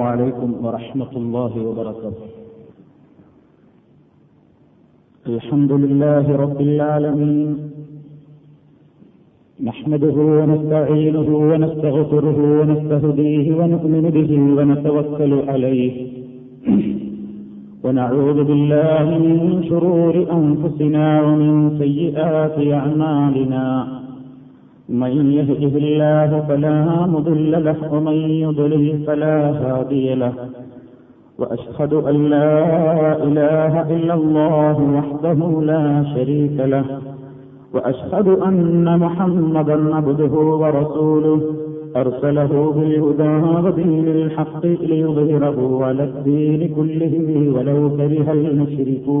وعليكم ورحمة الله وبركاته. الحمد لله رب العالمين. نحمده ونستعينه ونستغفره ونستهديه ونؤمن به ونتوكل عليه. ونعوذ بالله من شرور أنفسنا ومن سيئات أعمالنا. من يهده الله فلا مضل له ومن يضلل فلا هادي له. وأشهد أن لا إله إلا الله وحده لا شريك له. وأشهد أن محمدا عبده ورسوله. أرسله بالهدى ودين الحق ليظهره على الدين كله ولو كره المشركون.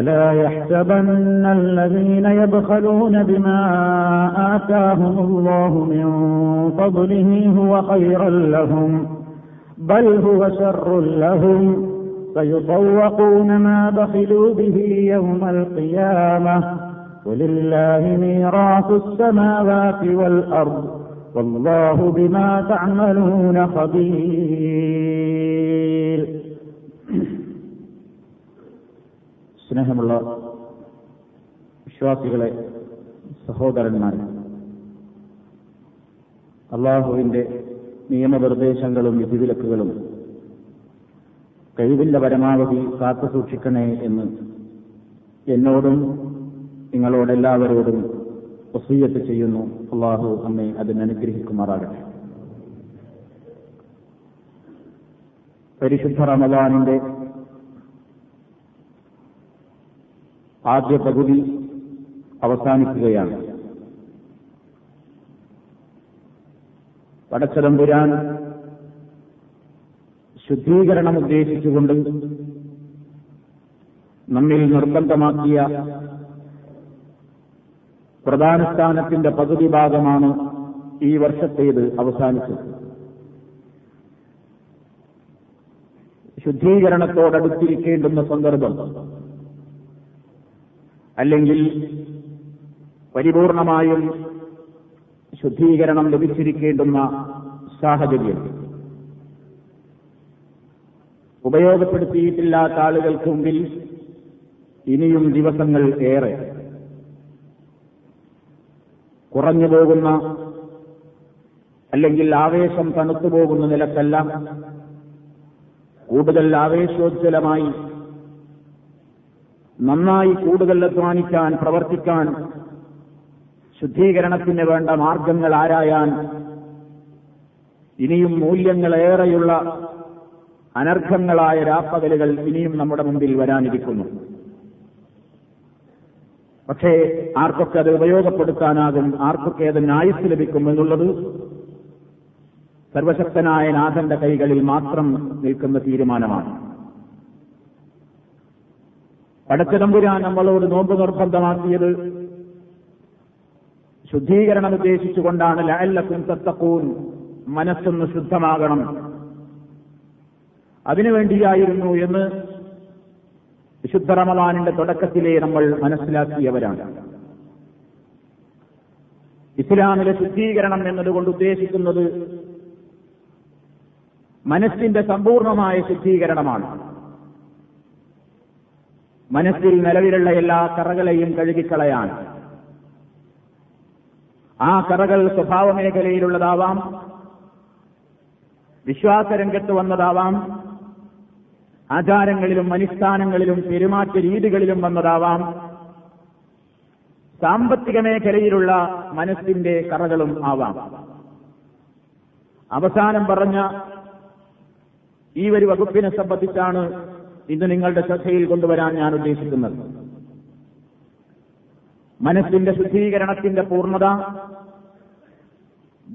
ولا يحسبن الذين يبخلون بما آتاهم الله من فضله هو خيرا لهم بل هو شر لهم. فيطوقون ما بخلوا به يوم القيامة. ولله ميراث السماوات والأرض. والله بما تعملون خبير. സ്നേഹമുള്ള വിശ്വാസികളെ സഹോദരന്മാരെ അള്ളാഹുവിന്റെ നിയമനിർദ്ദേശങ്ങളും വിധിവിലക്കുകളും കഴിവിന്റെ പരമാവധി കാത്തു സൂക്ഷിക്കണേ എന്ന് എന്നോടും നിങ്ങളോടെല്ലാവരോടും വസീയത്ത് ചെയ്യുന്നു. അള്ളാഹു അമ്മെ അതിനനുഗ്രഹിക്കുമാറാകട്ടെ പരിശുദ്ധ റമദാനിന്റെ ആദ്യ പകുതി അവസാനിക്കുകയാണ്. പടച്ചതമ്പുരാൻ ശുദ്ധീകരണം ഉദ്ദേശിച്ചുകൊണ്ട് നമ്മിൽ നിർബന്ധമാക്കിയ പ്രധാന സ്ഥാനത്തിന്റെ പകുതി ഭാഗമാണ് ഈ വർഷത്തേത് അവസാനിച്ചത്. ശുദ്ധീകരണത്തോടടുത്തിരിക്കേണ്ടുന്ന സന്ദർഭം അല്ലെങ്കിൽ പരിപൂർണമായും ശുദ്ധീകരണം ലഭിച്ചിരിക്കേണ്ടുന്ന സാഹചര്യം. ഉപയോഗപ്പെടുത്തിയിട്ടില്ലാത്ത ആളുകൾക്ക് മുമ്പിൽ ഇനിയും ദിവസങ്ങൾ ഏറെ. കുറഞ്ഞു പോകുന്ന അല്ലെങ്കിൽ ആവേശം തണുത്തുപോകുന്ന നിലക്കെല്ലാം കൂടുതൽ ആവേശോജ്വലമായി നന്നായി കൂടുതൽ അധ്വാനിക്കാൻ പ്രവർത്തിക്കാൻ ശുദ്ധീകരണത്തിന് വേണ്ട മാർഗങ്ങൾ ആരായാൻ ഇനിയും മൂല്യങ്ങളേറെയുള്ള അനർഘങ്ങളായ രാപ്പകലുകൾ ഇനിയും നമ്മുടെ മുമ്പിൽ വരാനിരിക്കുന്നു. പക്ഷേ ആർക്കൊക്കെ അത് ഉപയോഗപ്പെടുത്താനാകും ആർക്കൊക്കെ അതിന് ആയുസ് ലഭിക്കും എന്നുള്ളത് സർവശക്തനായ നാഥന്റെ കൈകളിൽ മാത്രം നിൽക്കുന്ന തീരുമാനമാണ്. പടച്ചതമ്പുരാൻ നമ്മളോട് നോമ്പ് നിർബന്ധമാക്കിയത്. ശുദ്ധീകരണം ഉദ്ദേശിച്ചുകൊണ്ടാണ്. ലഅല്ലക്കും തത്തക്കൂൻ മനസ്സൊന്ന് ശുദ്ധമാകണം. അതിനുവേണ്ടിയായിരുന്നു എന്ന് വിശുദ്ധ റമദാനിന്റെ തുടക്കത്തിലേ നമ്മൾ മനസ്സിലാക്കിയവരാണ്. ഇസ്ലാമിലെ ശുദ്ധീകരണം എന്നതുകൊണ്ട് ഉദ്ദേശിക്കുന്നത് മനസ്സിന്റെ സമ്പൂർണമായ ശുദ്ധീകരണമാണ്. മനസ്സിൽ നിലവിലുള്ള എല്ലാ കറകളെയും കഴുകിക്കളയാൻ ആ കറകൾ സ്വഭാവ മേഖലയിലുള്ളതാവാം വിശ്വാസരംഗത്ത് വന്നതാവാം ആചാരങ്ങളിലും അനുഷ്ഠാനങ്ങളിലും പെരുമാറ്റ രീതികളിലും വന്നതാവാം. സാമ്പത്തിക മേഖലയിലുള്ള മനസ്സിന്റെ കറകളും ആവാം. അവസാനം പറഞ്ഞ ഈ ഒരു വകുപ്പിനെ സംബന്ധിച്ചാണ് ഇന്ന് നിങ്ങളുടെ ശ്രദ്ധയിൽ കൊണ്ടുവരാൻ ഞാൻ ഉദ്ദേശിക്കുന്നത്. മനസ്സിന്റെ ശുദ്ധീകരണത്തിന്റെ പൂർണത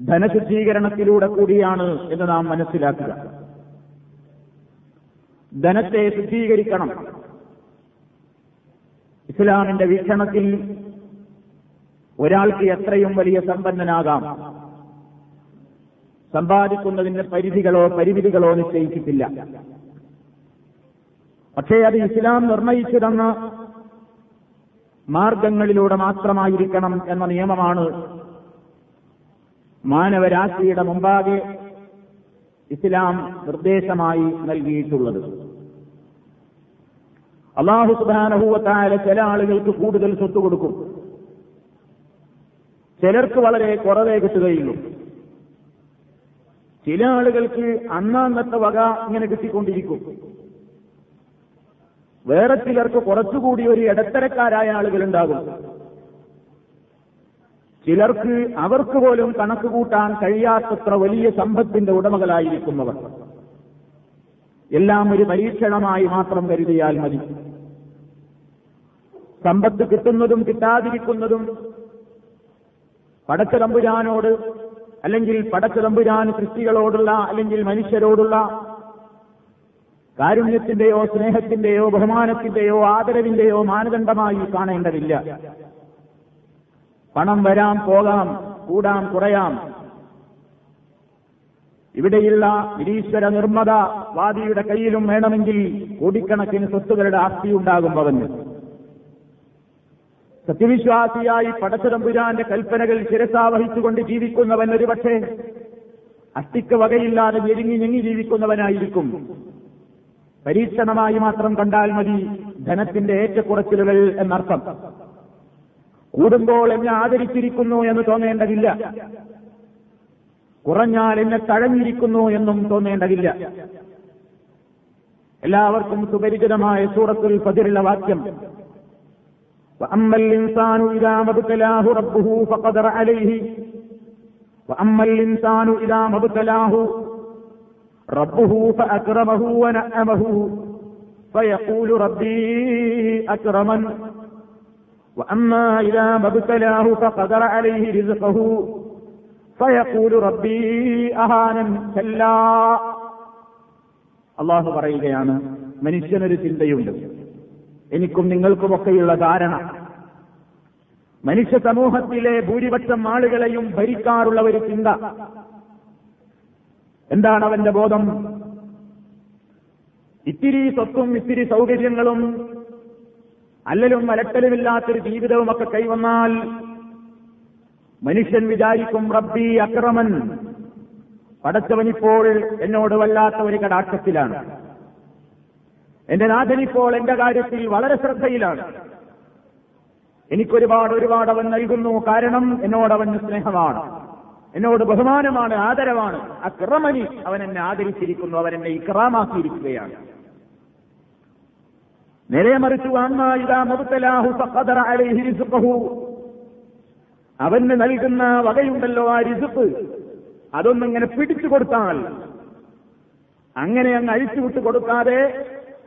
ധനശുദ്ധീകരണത്തിലൂടെ കൂടിയാണ് എന്ന് നാം മനസ്സിലാക്കുക. ധനത്തെ ശുദ്ധീകരിക്കണം. ഇസ്ലാമിന്റെ വീക്ഷണത്തിൽ ഒരാൾക്ക് എത്രയും വലിയ സമ്പന്നനാകാം. സമ്പാദിക്കുന്നതിന്റെ പരിധികളോ പരിമിതികളോ നിശ്ചയിച്ചിട്ടില്ല. പക്ഷേ അത് ഇസ്ലാം നിർണയിച്ചു തന്ന മാർഗങ്ങളിലൂടെ മാത്രമായിരിക്കണം എന്ന നിയമമാണ് മാനവരാശിയുടെ മുമ്പാകെ ഇസ്ലാം നിർദ്ദേശമായി നൽകിയിട്ടുള്ളത്. അള്ളാഹു സുധാനഭൂവത്തായ ചില ആളുകൾക്ക് കൂടുതൽ സ്വത്ത് കൊടുക്കും. ചിലർക്ക് വളരെ കുറവേ കിട്ടുകയുള്ളൂ. ചില ആളുകൾക്ക് അന്നാന്നത്തെ വക ഇങ്ങനെ കിട്ടിക്കൊണ്ടിരിക്കും. വേറെ ചിലർക്ക് കുറച്ചുകൂടി ഒരു ഇടത്തരക്കാരായ ആളുകളുണ്ടാകും. ചിലർക്ക് അവർക്ക് പോലും കണക്ക് കൂട്ടാൻ കഴിയാത്തത്ര വലിയ സമ്പത്തിന്റെ ഉടമകളായിരിക്കുന്നവർ. എല്ലാം ഒരു പരീക്ഷണമായി മാത്രം കരുതിയാൽ മതി. സമ്പത്ത് കിട്ടുന്നതും കിട്ടാതിരിക്കുന്നതും പടച്ചതമ്പുരാനോട് അല്ലെങ്കിൽ പടച്ചതമ്പുരാൻ സൃഷ്ടികളോടുള്ള അല്ലെങ്കിൽ മനുഷ്യരോടുള്ള കാരുണ്യത്തിന്റെയോ സ്നേഹത്തിന്റെയോ ബഹുമാനത്തിന്റെയോ ആദരവിന്റെയോ മാനദണ്ഡമായി കാണേണ്ടതില്ല. പണം വരാം പോകാം കൂടാം കുറയാം. ഇവിടെയുള്ള നിരീശ്വര നിർമ്മത വാദിയുടെ കയ്യിലും വേണമെങ്കിൽ കോടിക്കണക്കിന് സ്വത്തുകളുടെ ആസ്തി ഉണ്ടാകും അവന്. സത്യവിശ്വാസിയായി പടച്ചതമ്പുരാന്റെ കൽപ്പനകൾ ശിരസാവഹിച്ചുകൊണ്ട് ജീവിക്കുന്നവൻ ഒരുപക്ഷെ അഷ്ടിക്ക് വകയില്ലാതെ ഞെരുങ്ങി ഞെങ്ങി ജീവിക്കുന്നവനായിരിക്കും. പരീക്ഷണമായി മാത്രം കണ്ടാൽ മതി. ധനത്തിന്റെ ഏറ്റക്കുറച്ചിലുകൾ എന്നർത്ഥം. കൂടുമ്പോൾ എന്നെ ആദരിച്ചിരിക്കുന്നു എന്ന് തോന്നേണ്ടതില്ല. കുറഞ്ഞാൽ എന്നെ തഴഞ്ഞിരിക്കുന്നു എന്നും തോന്നേണ്ടതില്ല. എല്ലാവർക്കും സുപരിചിതമായ സൂറത്തുൽ പതിരുള്ള വാക്യം. ഇൻസാനു ربه فأكرمه ونعمه فيقول ربي أكرمن وأما إذا ما ابتلاه فقدر عليه رزقه فيقول ربي أهانن كلا അള്ളാഹു പറയുകയാണ് മനുഷ്യനൊരു ചിന്തയുണ്ട് എനിക്കും നിങ്ങൾക്കുമൊക്കെയുള്ള ധാരണ മനുഷ്യ സമൂഹത്തിലെ ഭൂരിപക്ഷം ആളുകളെയും ഭരിക്കാറുള്ള ഒരു ചിന്ത എന്താണ് അവന്റെ ബോധം? ഇത്തിരി സ്വത്തും ഇത്തിരി സൗകര്യങ്ങളും അല്ലലും അലട്ടലുമില്ലാത്തൊരു ജീവിതവുമൊക്കെ കൈവന്നാൽ മനുഷ്യൻ വിചാരിക്കും റബ്ബി അക്രമൻ പടച്ചവനിപ്പോൾ എന്നോട് വല്ലാത്ത ഒരു കടാക്ഷത്തിലാണ്. എന്റെ നാഥനിപ്പോൾ എന്റെ കാര്യത്തിൽ വളരെ ശ്രദ്ധയിലാണ്. എനിക്കൊരുപാട് ഒരുപാട് അവൻ നൽകുന്നു കാരണം എന്നോട് അവന് സ്നേഹമാണ്. എന്നോട് ബഹുമാനമാണ് ആദരവാണ്. അക്രമനി അവൻ എന്നെ ആദരിച്ചിരിക്കുന്നു അവൻ എന്നെ ഇക്രാമാക്കിയിരിക്കുകയാണ്. നേരെ മറിച്ചു അവന് നൽകുന്ന വകയുണ്ടല്ലോ ആ രിസുപ്പ് അതൊന്നിങ്ങനെ പിടിച്ചു കൊടുത്താൽ അങ്ങനെ അങ്ങ് അഴിച്ചുവിട്ട് കൊടുക്കാതെ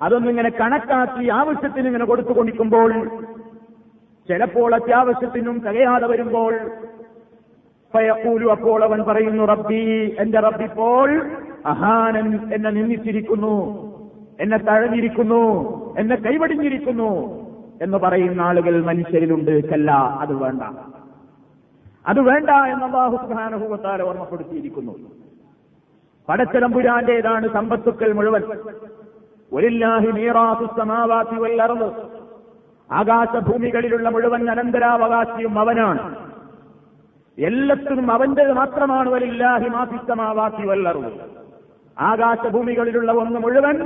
അതൊന്നിങ്ങനെ കണക്കാക്കി ആവശ്യത്തിന് ഇങ്ങനെ കൊടുത്തുകൊണ്ടിരിക്കുമ്പോൾ ചിലപ്പോൾ അത്യാവശ്യത്തിനും തികയാതെ വരുമ്പോൾ ഫയക്കൂലു അപ്പോൾ അവൻ പറയുന്നു റബ്ബി എന്റെ റബ്ബിപ്പോൾ അഹാനൻ എന്നെ നിന്ദിച്ചിരിക്കുന്നു എന്നെ തഴഞ്ഞിരിക്കുന്നു എന്നെ കൈവടിഞ്ഞിരിക്കുന്നു എന്ന് പറയുന്ന ആളുകൾ മനുഷ്യരിലുണ്ട്. കല്ല അത് വേണ്ട. അത് വേണ്ട എന്ന് അള്ളാഹു ഓർമ്മപ്പെടുത്തിയിരിക്കുന്നു. പടച്ചലമ്പുരാന്റേതാണ് സമ്പത്തുക്കൾ മുഴുവൻ. ആകാശഭൂമികളിലുള്ള മുഴുവൻ അനന്തരാവകാശിയും അവനാണ്. എല്ലാത്തിനും അവന്റെ മാത്രമാണ് വലില്ലാഹി മാഫിസമാവാത്തി വല്ലറു ആകാശഭൂമികളിലുള്ള ഒന്ന് മുഴുവൻ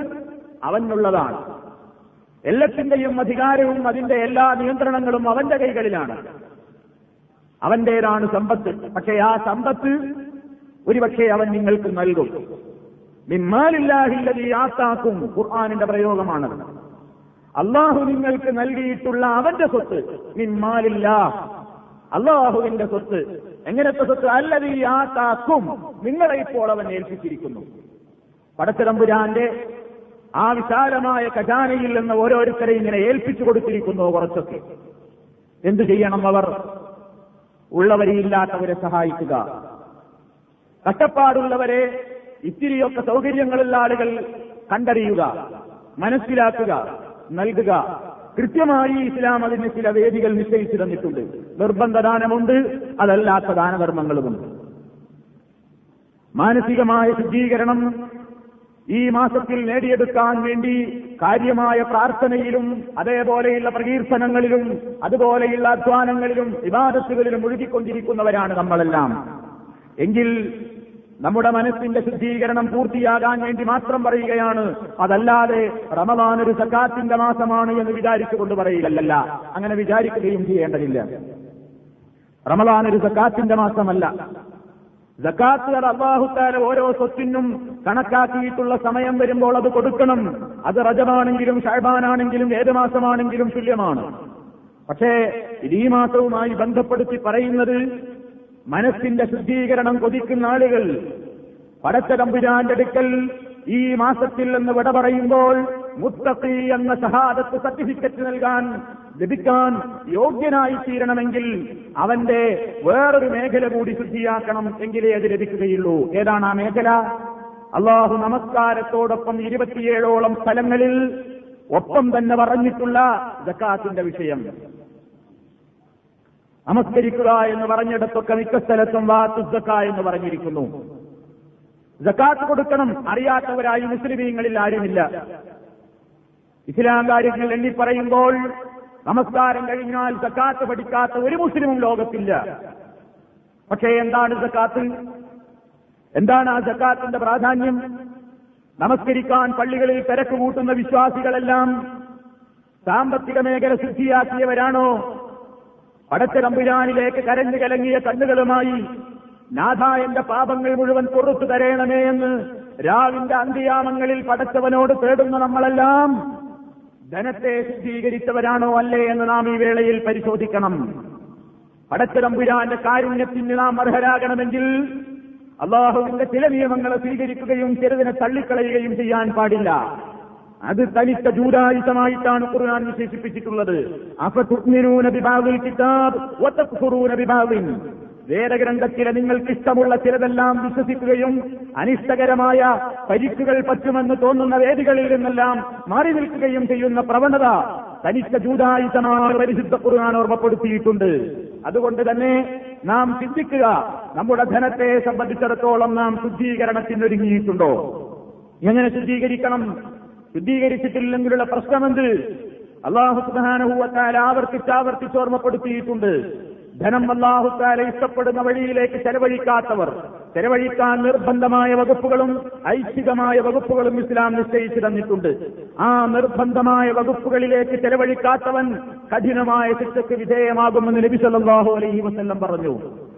അവനുള്ളതാണ്. എല്ലാത്തിന്റെയും അധികാരവും അതിന്റെ എല്ലാ നിയന്ത്രണങ്ങളും അവന്റെ കൈകളിലാണ്. അവന്റേതാണ് സമ്പത്ത്. പക്ഷേ ആ സമ്പത്ത് ഒരുപക്ഷെ അവൻ നിങ്ങൾക്ക് നൽകും. മിമ്മാലില്ലാഹില്ലതി ആത്താക്കും ഖുർആാനിന്റെ പ്രയോഗമാണ് അള്ളാഹു നിങ്ങൾക്ക് നൽകിയിട്ടുള്ള അവന്റെ സ്വത്ത് മിമ്മാലില്ല അള്ളാഹുവിന്റെ സ്വത്ത്. എങ്ങനത്തെ സ്വത്ത്? അല്ലത് ഈ താക്കും നിങ്ങളെ ഇപ്പോൾ അവൻ ഏൽപ്പിച്ചിരിക്കുന്നു. പടച്ചതമ്പുരാന്റെ ആ വിശാലമായ ഖജാനയിൽ നിന്ന് ഓരോരുത്തരെ ഇങ്ങനെ ഏൽപ്പിച്ചു കൊടുത്തിരിക്കുന്നു കുറച്ചൊക്കെ. എന്തു ചെയ്യണം അവർ? ഉള്ളവരെയില്ലാത്തവരെ സഹായിക്കുക. കഷ്ടപ്പാടുള്ളവരെ ഇത്തിരിയൊക്കെ സൗകര്യങ്ങളുള്ള ആളുകൾ കണ്ടറിയുക മനസ്സിലാക്കുക നൽകുക. കൃത്യമായി ഇസ്ലാം അതിന് ചില വേദികൾ നിശ്ചയിച്ചു തന്നിട്ടുണ്ട്. നിർബന്ധ ദാനമുണ്ട് അതല്ലാത്ത ദാനധർമ്മങ്ങളുമുണ്ട്. മാനസികമായ ശുദ്ധീകരണം ഈ മാസത്തിൽ നേടിയെടുക്കാൻ വേണ്ടി കാര്യമായ പ്രാർത്ഥനയിലും അതേപോലെയുള്ള പ്രകീർത്തനങ്ങളിലും അതുപോലെയുള്ള അധ്വാനങ്ങളിലും വിവാദത്തുകളിലും ഒഴുകിക്കൊണ്ടിരിക്കുന്നവരാണ് നമ്മളെല്ലാം. എങ്കിൽ നമ്മുടെ മനസ്സിന്റെ ശുദ്ധീകരണം പൂർത്തിയാകാൻ വേണ്ടി മാത്രം പറയുകയാണ്. അതല്ലാതെ റമദാൻ ഒരു സക്കാത്തിന്റെ മാസമാണ് എന്ന് വിചാരിച്ചുകൊണ്ട് പറയുകയല്ല. അങ്ങനെ വിചാരിക്കുകയും ചെയ്യേണ്ടതില്ല. റമദാൻ ഒരു സക്കാത്തിന്റെ മാസമല്ല. ജക്കാത്ത് അള്ളാഹുത്താല ഓരോ സ്വത്തിനും കണക്കാക്കിയിട്ടുള്ള സമയം വരുമ്പോൾ അത് കൊടുക്കണം. അത് റജമാണെങ്കിലും ഷഹബാനാണെങ്കിലും ഏത് മാസമാണെങ്കിലും തുല്യമാണ്. പക്ഷേ ഇത് മാസവുമായി ബന്ധപ്പെടുത്തി പറയുന്നത് മനസ്സിന്റെ ശുദ്ധീകരണം കൊതിക്കുന്ന ആളുകൾ പടച്ചതമ്പുരാന്റെ അടുക്കൽ ഈ മാസത്തിൽ എന്ന് വിട പറയുമ്പോൾ മുത്തഖി എന്ന ഷഹാദത്ത് സർട്ടിഫിക്കറ്റ് നൽകാൻ ലഭിക്കാൻ യോഗ്യനായി തീരണമെങ്കിൽ അവന്റെ വേറൊരു മേഖല കൂടി ശുദ്ധിയാക്കണം എങ്കിലേ അത് ലഭിക്കുകയുള്ളൂ. ഏതാണ് ആ മേഖല? അള്ളാഹു നമസ്കാരത്തോടൊപ്പം ഇരുപത്തിയേഴോളം സ്ഥലങ്ങളിൽ ഒപ്പം തന്നെ പറഞ്ഞിട്ടുള്ള ജക്കാത്തിന്റെ വിഷയം. നമസ്കരിക്കുക എന്ന് പറഞ്ഞിടത്തൊക്കെ മിക്ക സ്ഥലത്തും വാത്തുസക്ക എന്ന് പറഞ്ഞിരിക്കുന്നു. ജക്കാത്ത് കൊടുക്കണം. അറിയാത്തവരായി മുസ്ലിമീങ്ങളിൽ ആരുമില്ല. ഇസ്ലാം കാര്യങ്ങൾ എണ്ണി പറയുമ്പോൾ നമസ്കാരം കഴിഞ്ഞാൽ സക്കാത്ത് പഠിക്കാത്ത ഒരു മുസ്ലിമും ലോകത്തില്ല. പക്ഷേ എന്താണ് സക്കാത്ത് എന്താണ് ആ സക്കാത്തിന്റെ പ്രാധാന്യം? നമസ്കരിക്കാൻ പള്ളികളിൽ തിരക്ക് കൂട്ടുന്ന വിശ്വാസികളെല്ലാം സാമ്പത്തിക മേഖല ശുദ്ധിയാക്കിയവരാണോ? പടച്ചതമ്പുരാനിലേക്ക് കരഞ്ഞു കലങ്ങിയ കണ്ണുകളുമായി നാഥ എന്റെ പാപങ്ങൾ മുഴുവൻ പുറത്തു തരേണമേ എന്ന് രാവിന്റെ അന്ത്യാമങ്ങളിൽ പടച്ചവനോട് തേടുന്ന നമ്മളെല്ലാം ധനത്തെ ശുദ്ധീകരിച്ചവരാണോ അല്ലേ എന്ന് നാം ഈ വേളയിൽ പരിശോധിക്കണം. പടച്ചതമ്പുരാന്റെ കാരുണ്യത്തിന് നാം അർഹരാകണമെങ്കിൽ അള്ളാഹുവിന്റെ ചില നിയമങ്ങളെ സ്വീകരിക്കുകയും ചെറുതിനെ തള്ളിക്കളയുകയും ചെയ്യാൻ പാടില്ല. അത് തനിച്ച ജൂതായുധമായിട്ടാണ് ഖുർആൻ വിശേഷിപ്പിച്ചിട്ടുള്ളത്. വേദഗ്രന്ഥത്തിലെ നിങ്ങൾക്ക് ഇഷ്ടമുള്ള ചിലതെല്ലാം വിശ്വസിക്കുകയും അനിഷ്ടകരമായ പരിക്കുകൾ പറ്റുമെന്ന് തോന്നുന്ന വേദികളിൽ നിന്നെല്ലാം മാറി നിൽക്കുകയും ചെയ്യുന്ന പ്രവണത തനിച്ച ജൂതായുധമാണ് പരിശുദ്ധ ഖുർആൻ ഓർമ്മപ്പെടുത്തിയിട്ടുണ്ട്. അതുകൊണ്ട് തന്നെ നാം ചിന്തിക്കുക നമ്മുടെ ധനത്തെ സംബന്ധിച്ചിടത്തോളം നാം ശുദ്ധീകരണത്തിനൊരുങ്ങിയിട്ടുണ്ടോ? എങ്ങനെ ശുദ്ധീകരിക്കണം? ശുദ്ധീകരിച്ചിട്ടില്ലെങ്കിലുള്ള പ്രശ്നമെന്ത്? അള്ളാഹു സുബാനഹൂവത്താൽ ആവർത്തിച്ച് ആവർത്തിച്ച് ഓർമ്മപ്പെടുത്തിയിട്ടുണ്ട്. ധനം അള്ളാഹുത്താല ഇഷ്ടപ്പെടുന്ന വഴിയിലേക്ക് ചെലവഴിക്കാത്തവർ ചെലവഴിക്കാൻ നിർബന്ധമായ വകുപ്പുകളും ഐച്ഛികമായ വകുപ്പുകളും ഇസ്ലാം നിശ്ചയിച്ചു തന്നിട്ടുണ്ട്. ആ നിർബന്ധമായ വകുപ്പുകളിലേക്ക് ചെലവഴിക്കാത്തവൻ കഠിനമായ ശിക്ഷയ്ക്ക് വിധേയമാകുമെന്ന് നബി സല്ലല്ലാഹു അലൈഹി വസല്ലം പറഞ്ഞു.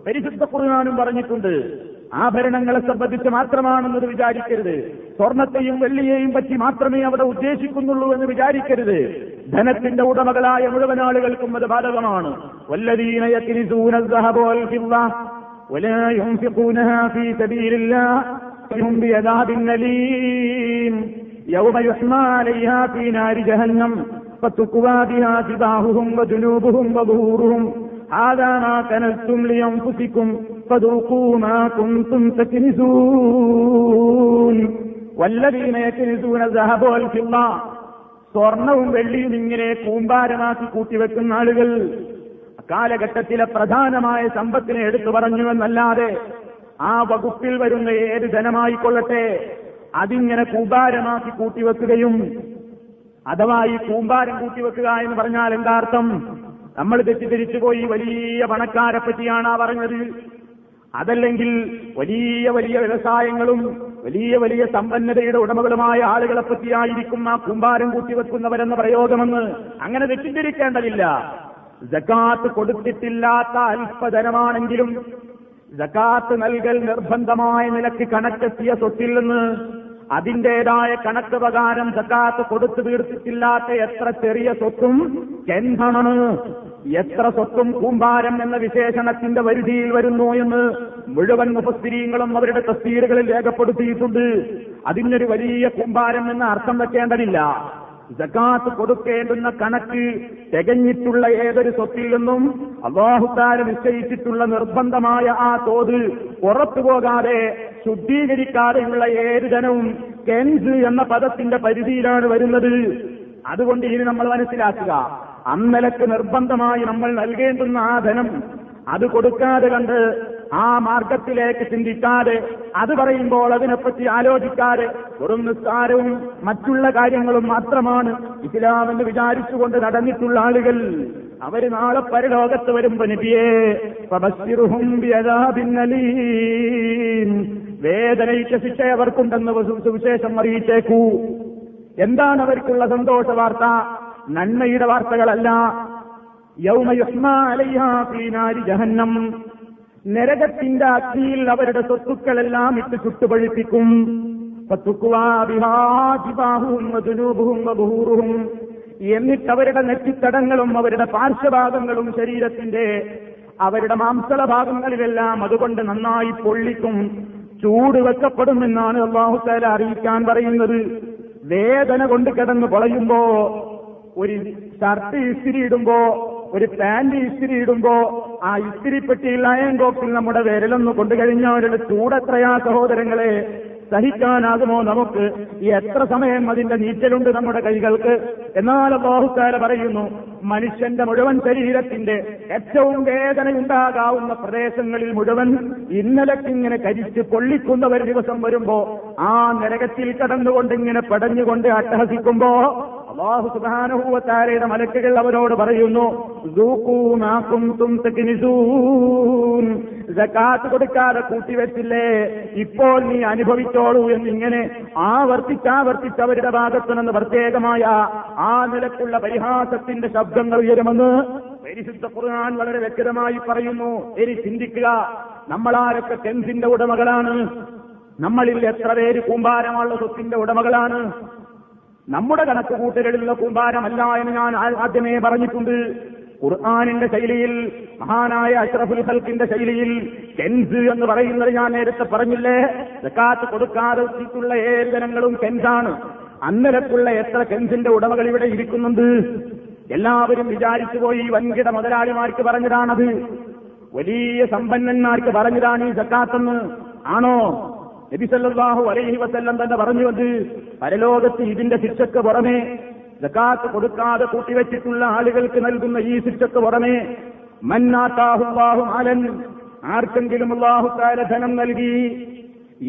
പരിശുദ്ധ കുറുനാനും പറഞ്ഞിട്ടുണ്ട് ആഭരണങ്ങളെ സംബന്ധിച്ച് മാത്രമാണെന്നത് വിചാരിക്കരുത് സ്വർണത്തെയും വെള്ളിയെയും പറ്റി മാത്രമേ അവിടെ ഉദ്ദേശിക്കുന്നുള്ളൂ എന്ന് വിചാരിക്കരുത് ധനത്തിന്റെ ഉടമകളായ മുഴുവൻ ആളുകൾക്കും അത് ബാധകമാണ് വല്ലദീന യക്നിസൂന الذهب والفضة ولا ينفقونها في سبيل الله هم بعذاب أليم يوم يحمى عليها في نار جهنم فتكوى بها جباههم وجنوبهم وظهورهم هذا ما كنزتم لأنفسكم സ്വർണവും വെള്ളിയും ഇങ്ങനെ കൂമ്പാരമാക്കി കൂട്ടിവെക്കുന്ന ആളുകൾ കാലഘട്ടത്തിലെ പ്രധാനമായ സമ്പത്തിനെ എടുത്തു പറഞ്ഞുവെന്നല്ലാതെ ആ വകുപ്പിൽ വരുന്ന ഏത് ധനമായിക്കൊള്ളട്ടെ അതിങ്ങനെ കൂമ്പാരമാക്കി കൂട്ടിവെക്കുകയും അഥവാ ഈ കൂമ്പാരം കൂട്ടിവെക്കുക എന്ന് പറഞ്ഞാൽ എന്താർത്ഥം നമ്മൾ തെറ്റിദ്ധരിച്ചു പോയി വലിയ പണക്കാരെ പറ്റിയാണ് ആ പറഞ്ഞത്. അതല്ലെങ്കിൽ വലിയ വലിയ വ്യവസായങ്ങളും വലിയ വലിയ സമ്പന്നതയുടെ ഉടമകളുമായ ആളുകളെ പറ്റിയായിരിക്കും ആ കൂമ്പാരം കൂട്ടിവെക്കുന്നവരെന്ന പ്രയോഗമെന്ന് അങ്ങനെ തെറ്റിദ്ധരിക്കേണ്ടതില്ല. ജക്കാത്ത് കൊടുത്തിട്ടില്ലാത്ത അല്പധനമാണെങ്കിലും ജക്കാത്ത് നൽകൽ നിർബന്ധമായ നിലയ്ക്ക് കണക്കെത്തിയ സ്വത്തിൽ നിന്ന് അതിന്റേതായ കണക്ക് പ്രകാരം സക്കാത്ത് കൊടുത്തു തീർത്തിട്ടില്ലാത്ത എത്ര ചെറിയ സ്വത്തും എന്താണ് എത്ര സ്വത്തും കൂമ്പാരം എന്ന വിശേഷണത്തിന്റെ വരുതിയിൽ വരുന്നു എന്ന് മുഴുവൻ മുഖസ്ഥിരീങ്ങളും അവരുടെ തസ്തീരുകളിൽ രേഖപ്പെടുത്തിയിട്ടുണ്ട്. അതിനൊരു വലിയ കൂമ്പാരം എന്ന അർത്ഥം വെക്കേണ്ടതില്ല. ജക്കാത്ത് കൊടുക്കേണ്ടുന്ന കണക്ക് തികഞ്ഞിട്ടുള്ള ഏതൊരു സ്വത്തിൽ നിന്നും അള്ളാഹുത്താര നിശ്ചയിച്ചിട്ടുള്ള നിർബന്ധമായ ആ തോത് പുറത്തു പോകാതെ ശുദ്ധീകരിക്കാതെയുള്ള ഏത് ധനവും കെൻസ് എന്ന പദത്തിന്റെ പരിധിയിലാണ് വരുന്നത്. അതുകൊണ്ട് ഇനി നമ്മൾ മനസ്സിലാക്കുക അന്നലക്ക് നിർബന്ധമായി നമ്മൾ നൽകേണ്ടുന്ന ആ ധനം അത് കൊടുക്കാതെ കണ്ട് ആ മാർഗത്തിലേക്ക് ചിന്തിക്കാതെ അത് പറയുമ്പോൾ അതിനെപ്പറ്റി ആലോചിക്കാതെ വെറും നിസ്സാരവും മറ്റുള്ള കാര്യങ്ങളും മാത്രമാണ് ഇസ്ലാമെന്ന് വിചാരിച്ചുകൊണ്ട് നടന്നിട്ടുള്ള ആളുകൾ. അവർ നാളെ പരലോകത്ത് വരുമ്പോ നബിയെ. വേദനയിച്ച ശിക്ഷ അവർക്കുണ്ടെന്ന് സുവിശേഷം അറിയിച്ചേക്കൂ. എന്താണ് അവർക്കുള്ള സന്തോഷ വാർത്ത നന്മയുടെ വാർത്തകളല്ല. ജഹന്നം. നരകത്തിന്റെ അഗ്നിയിൽ അവരുടെ സ്വത്തുക്കളെല്ലാം ഇട്ട് ചുട്ടുപഴിപ്പിക്കും. എന്നിട്ട് അവരുടെ നെറ്റിത്തടങ്ങളും അവരുടെ പാർശ്വഭാഗങ്ങളും ശരീരത്തിന്റെ അവരുടെ മാംസള ഭാഗങ്ങളിലെല്ലാം അതുകൊണ്ട് നന്നായി പൊള്ളിക്കും. ചൂട് വെക്കപ്പെടുമെന്നാണ് അള്ളാഹുത്താല അറിയിക്കാൻ പറയുന്നത്. വേദന കൊണ്ട് കിടന്ന് പൊളയുമ്പോ ഒരു ഷർട്ട് ഇസ്തിരി ഇടുമ്പോ ഒരു പാന്റ് ഇസ്തിരി ഇടുമ്പോ ആ ഇസ്തിരിപ്പെട്ടിയിൽ അയൺ ബോക്സിൽ നമ്മുടെ വിരലൊന്ന് കൊണ്ടു കഴിഞ്ഞാൽ അവരുടെ ചൂടെത്രയാ സഹോദരങ്ങളെ സഹിക്കാനാകുമോ നമുക്ക്? ഈ എത്ര സമയം അതിന്റെ നീറ്റലുണ്ട് നമ്മുടെ കൈകൾക്ക്? എന്നാൽ ബാഹുക്കാര പറയുന്നു മനുഷ്യന്റെ മുഴുവൻ ശരീരത്തിന്റെ ഏറ്റവും വേദനയുണ്ടാകാവുന്ന പ്രദേശങ്ങളിൽ മുഴുവൻ ഇന്നലക്കിങ്ങനെ കരിച്ച് പൊള്ളിക്കുന്ന ഒരു ദിവസം വരുമ്പോ ആ നരകത്തിൽ കടന്നുകൊണ്ട് ഇങ്ങനെ പടഞ്ഞുകൊണ്ട് അട്ടഹസിക്കുമ്പോ അള്ളാഹു സുബാനുഭൂവത്താരയുടെ മലക്കുകൾ അവരോട് പറയുന്നു ജക്കാത്ത് മാ കുന്തും തക്നിസൂൻ." സക്കാത്ത് കൊടുക്കാതെ കൂട്ടിവെച്ചില്ലേ? ഇപ്പോൾ നീ അനുഭവിച്ചോളൂ എന്നിങ്ങനെ ആവർത്തിച്ചാവർത്തിച്ച് അവരുടെ ഭാഗത്തു നിന്ന് പ്രത്യേകമായ ആ നിലക്കുള്ള പരിഹാസത്തിന്റെ ശബ്ദങ്ങൾ ഉയരുമെന്ന് പരിശുദ്ധ ഖുർആൻ വളരെ വ്യക്തമായി പറയുന്നു. ഇനി ചിന്തിക്കുക നമ്മളാരൊക്കെ ടെൻസിന്റെ ഉടമകളാണ്? നമ്മളിൽ എത്ര പേര് കൂമ്പാരമുള്ള സ്വത്തിന്റെ ഉടമകളാണ്? നമ്മുടെ കണക്ക് കൂട്ടലുകളിലുള്ള കൂമ്പാരമല്ല എന്ന് ഞാൻ ആദ്യമേ പറഞ്ഞിട്ടുണ്ട്. ഖുർആാനിന്റെ ശൈലിയിൽ മഹാനായ അഷ്റഫുൽ ഹൽക്കിന്റെ ശൈലിയിൽ കെൻസ് എന്ന് പറയുന്നത് ഞാൻ നേരത്തെ പറഞ്ഞില്ലേ? സക്കാത്ത് കൊടുക്കാതെ ഏത് ജനങ്ങളും കെൻസാണ്. അന്നലക്കുള്ള എത്ര കെൻസിന്റെ ഉടമകൾ ഇവിടെ ഇരിക്കുന്നുണ്ട്? എല്ലാവരും വിചാരിച്ചു പോയി വൻകിട മുതലാളിമാർക്ക് പറഞ്ഞതാണത്. വലിയ സമ്പന്നന്മാർക്ക് പറഞ്ഞതാണ് ഈ സക്കാത്തെന്ന്. ആണോ? നബിസല്ലാഹു അലൈഹി വസല്ലം തന്നെ പറഞ്ഞുകൊണ്ട് പരലോകത്ത് ഇതിന്റെ ശിക്ഷക്ക് പുറമെ ജക്കാത്ത് കൊടുക്കാതെ കൂട്ടിവെച്ചിട്ടുള്ള ആളുകൾക്ക് നൽകുന്ന ഈ ശിക്ഷക്ക് പുറമെ മന്നാത്താഹുബാഹു മാലൻ ആർക്കെങ്കിലും അള്ളാഹു താര ധനം നൽകി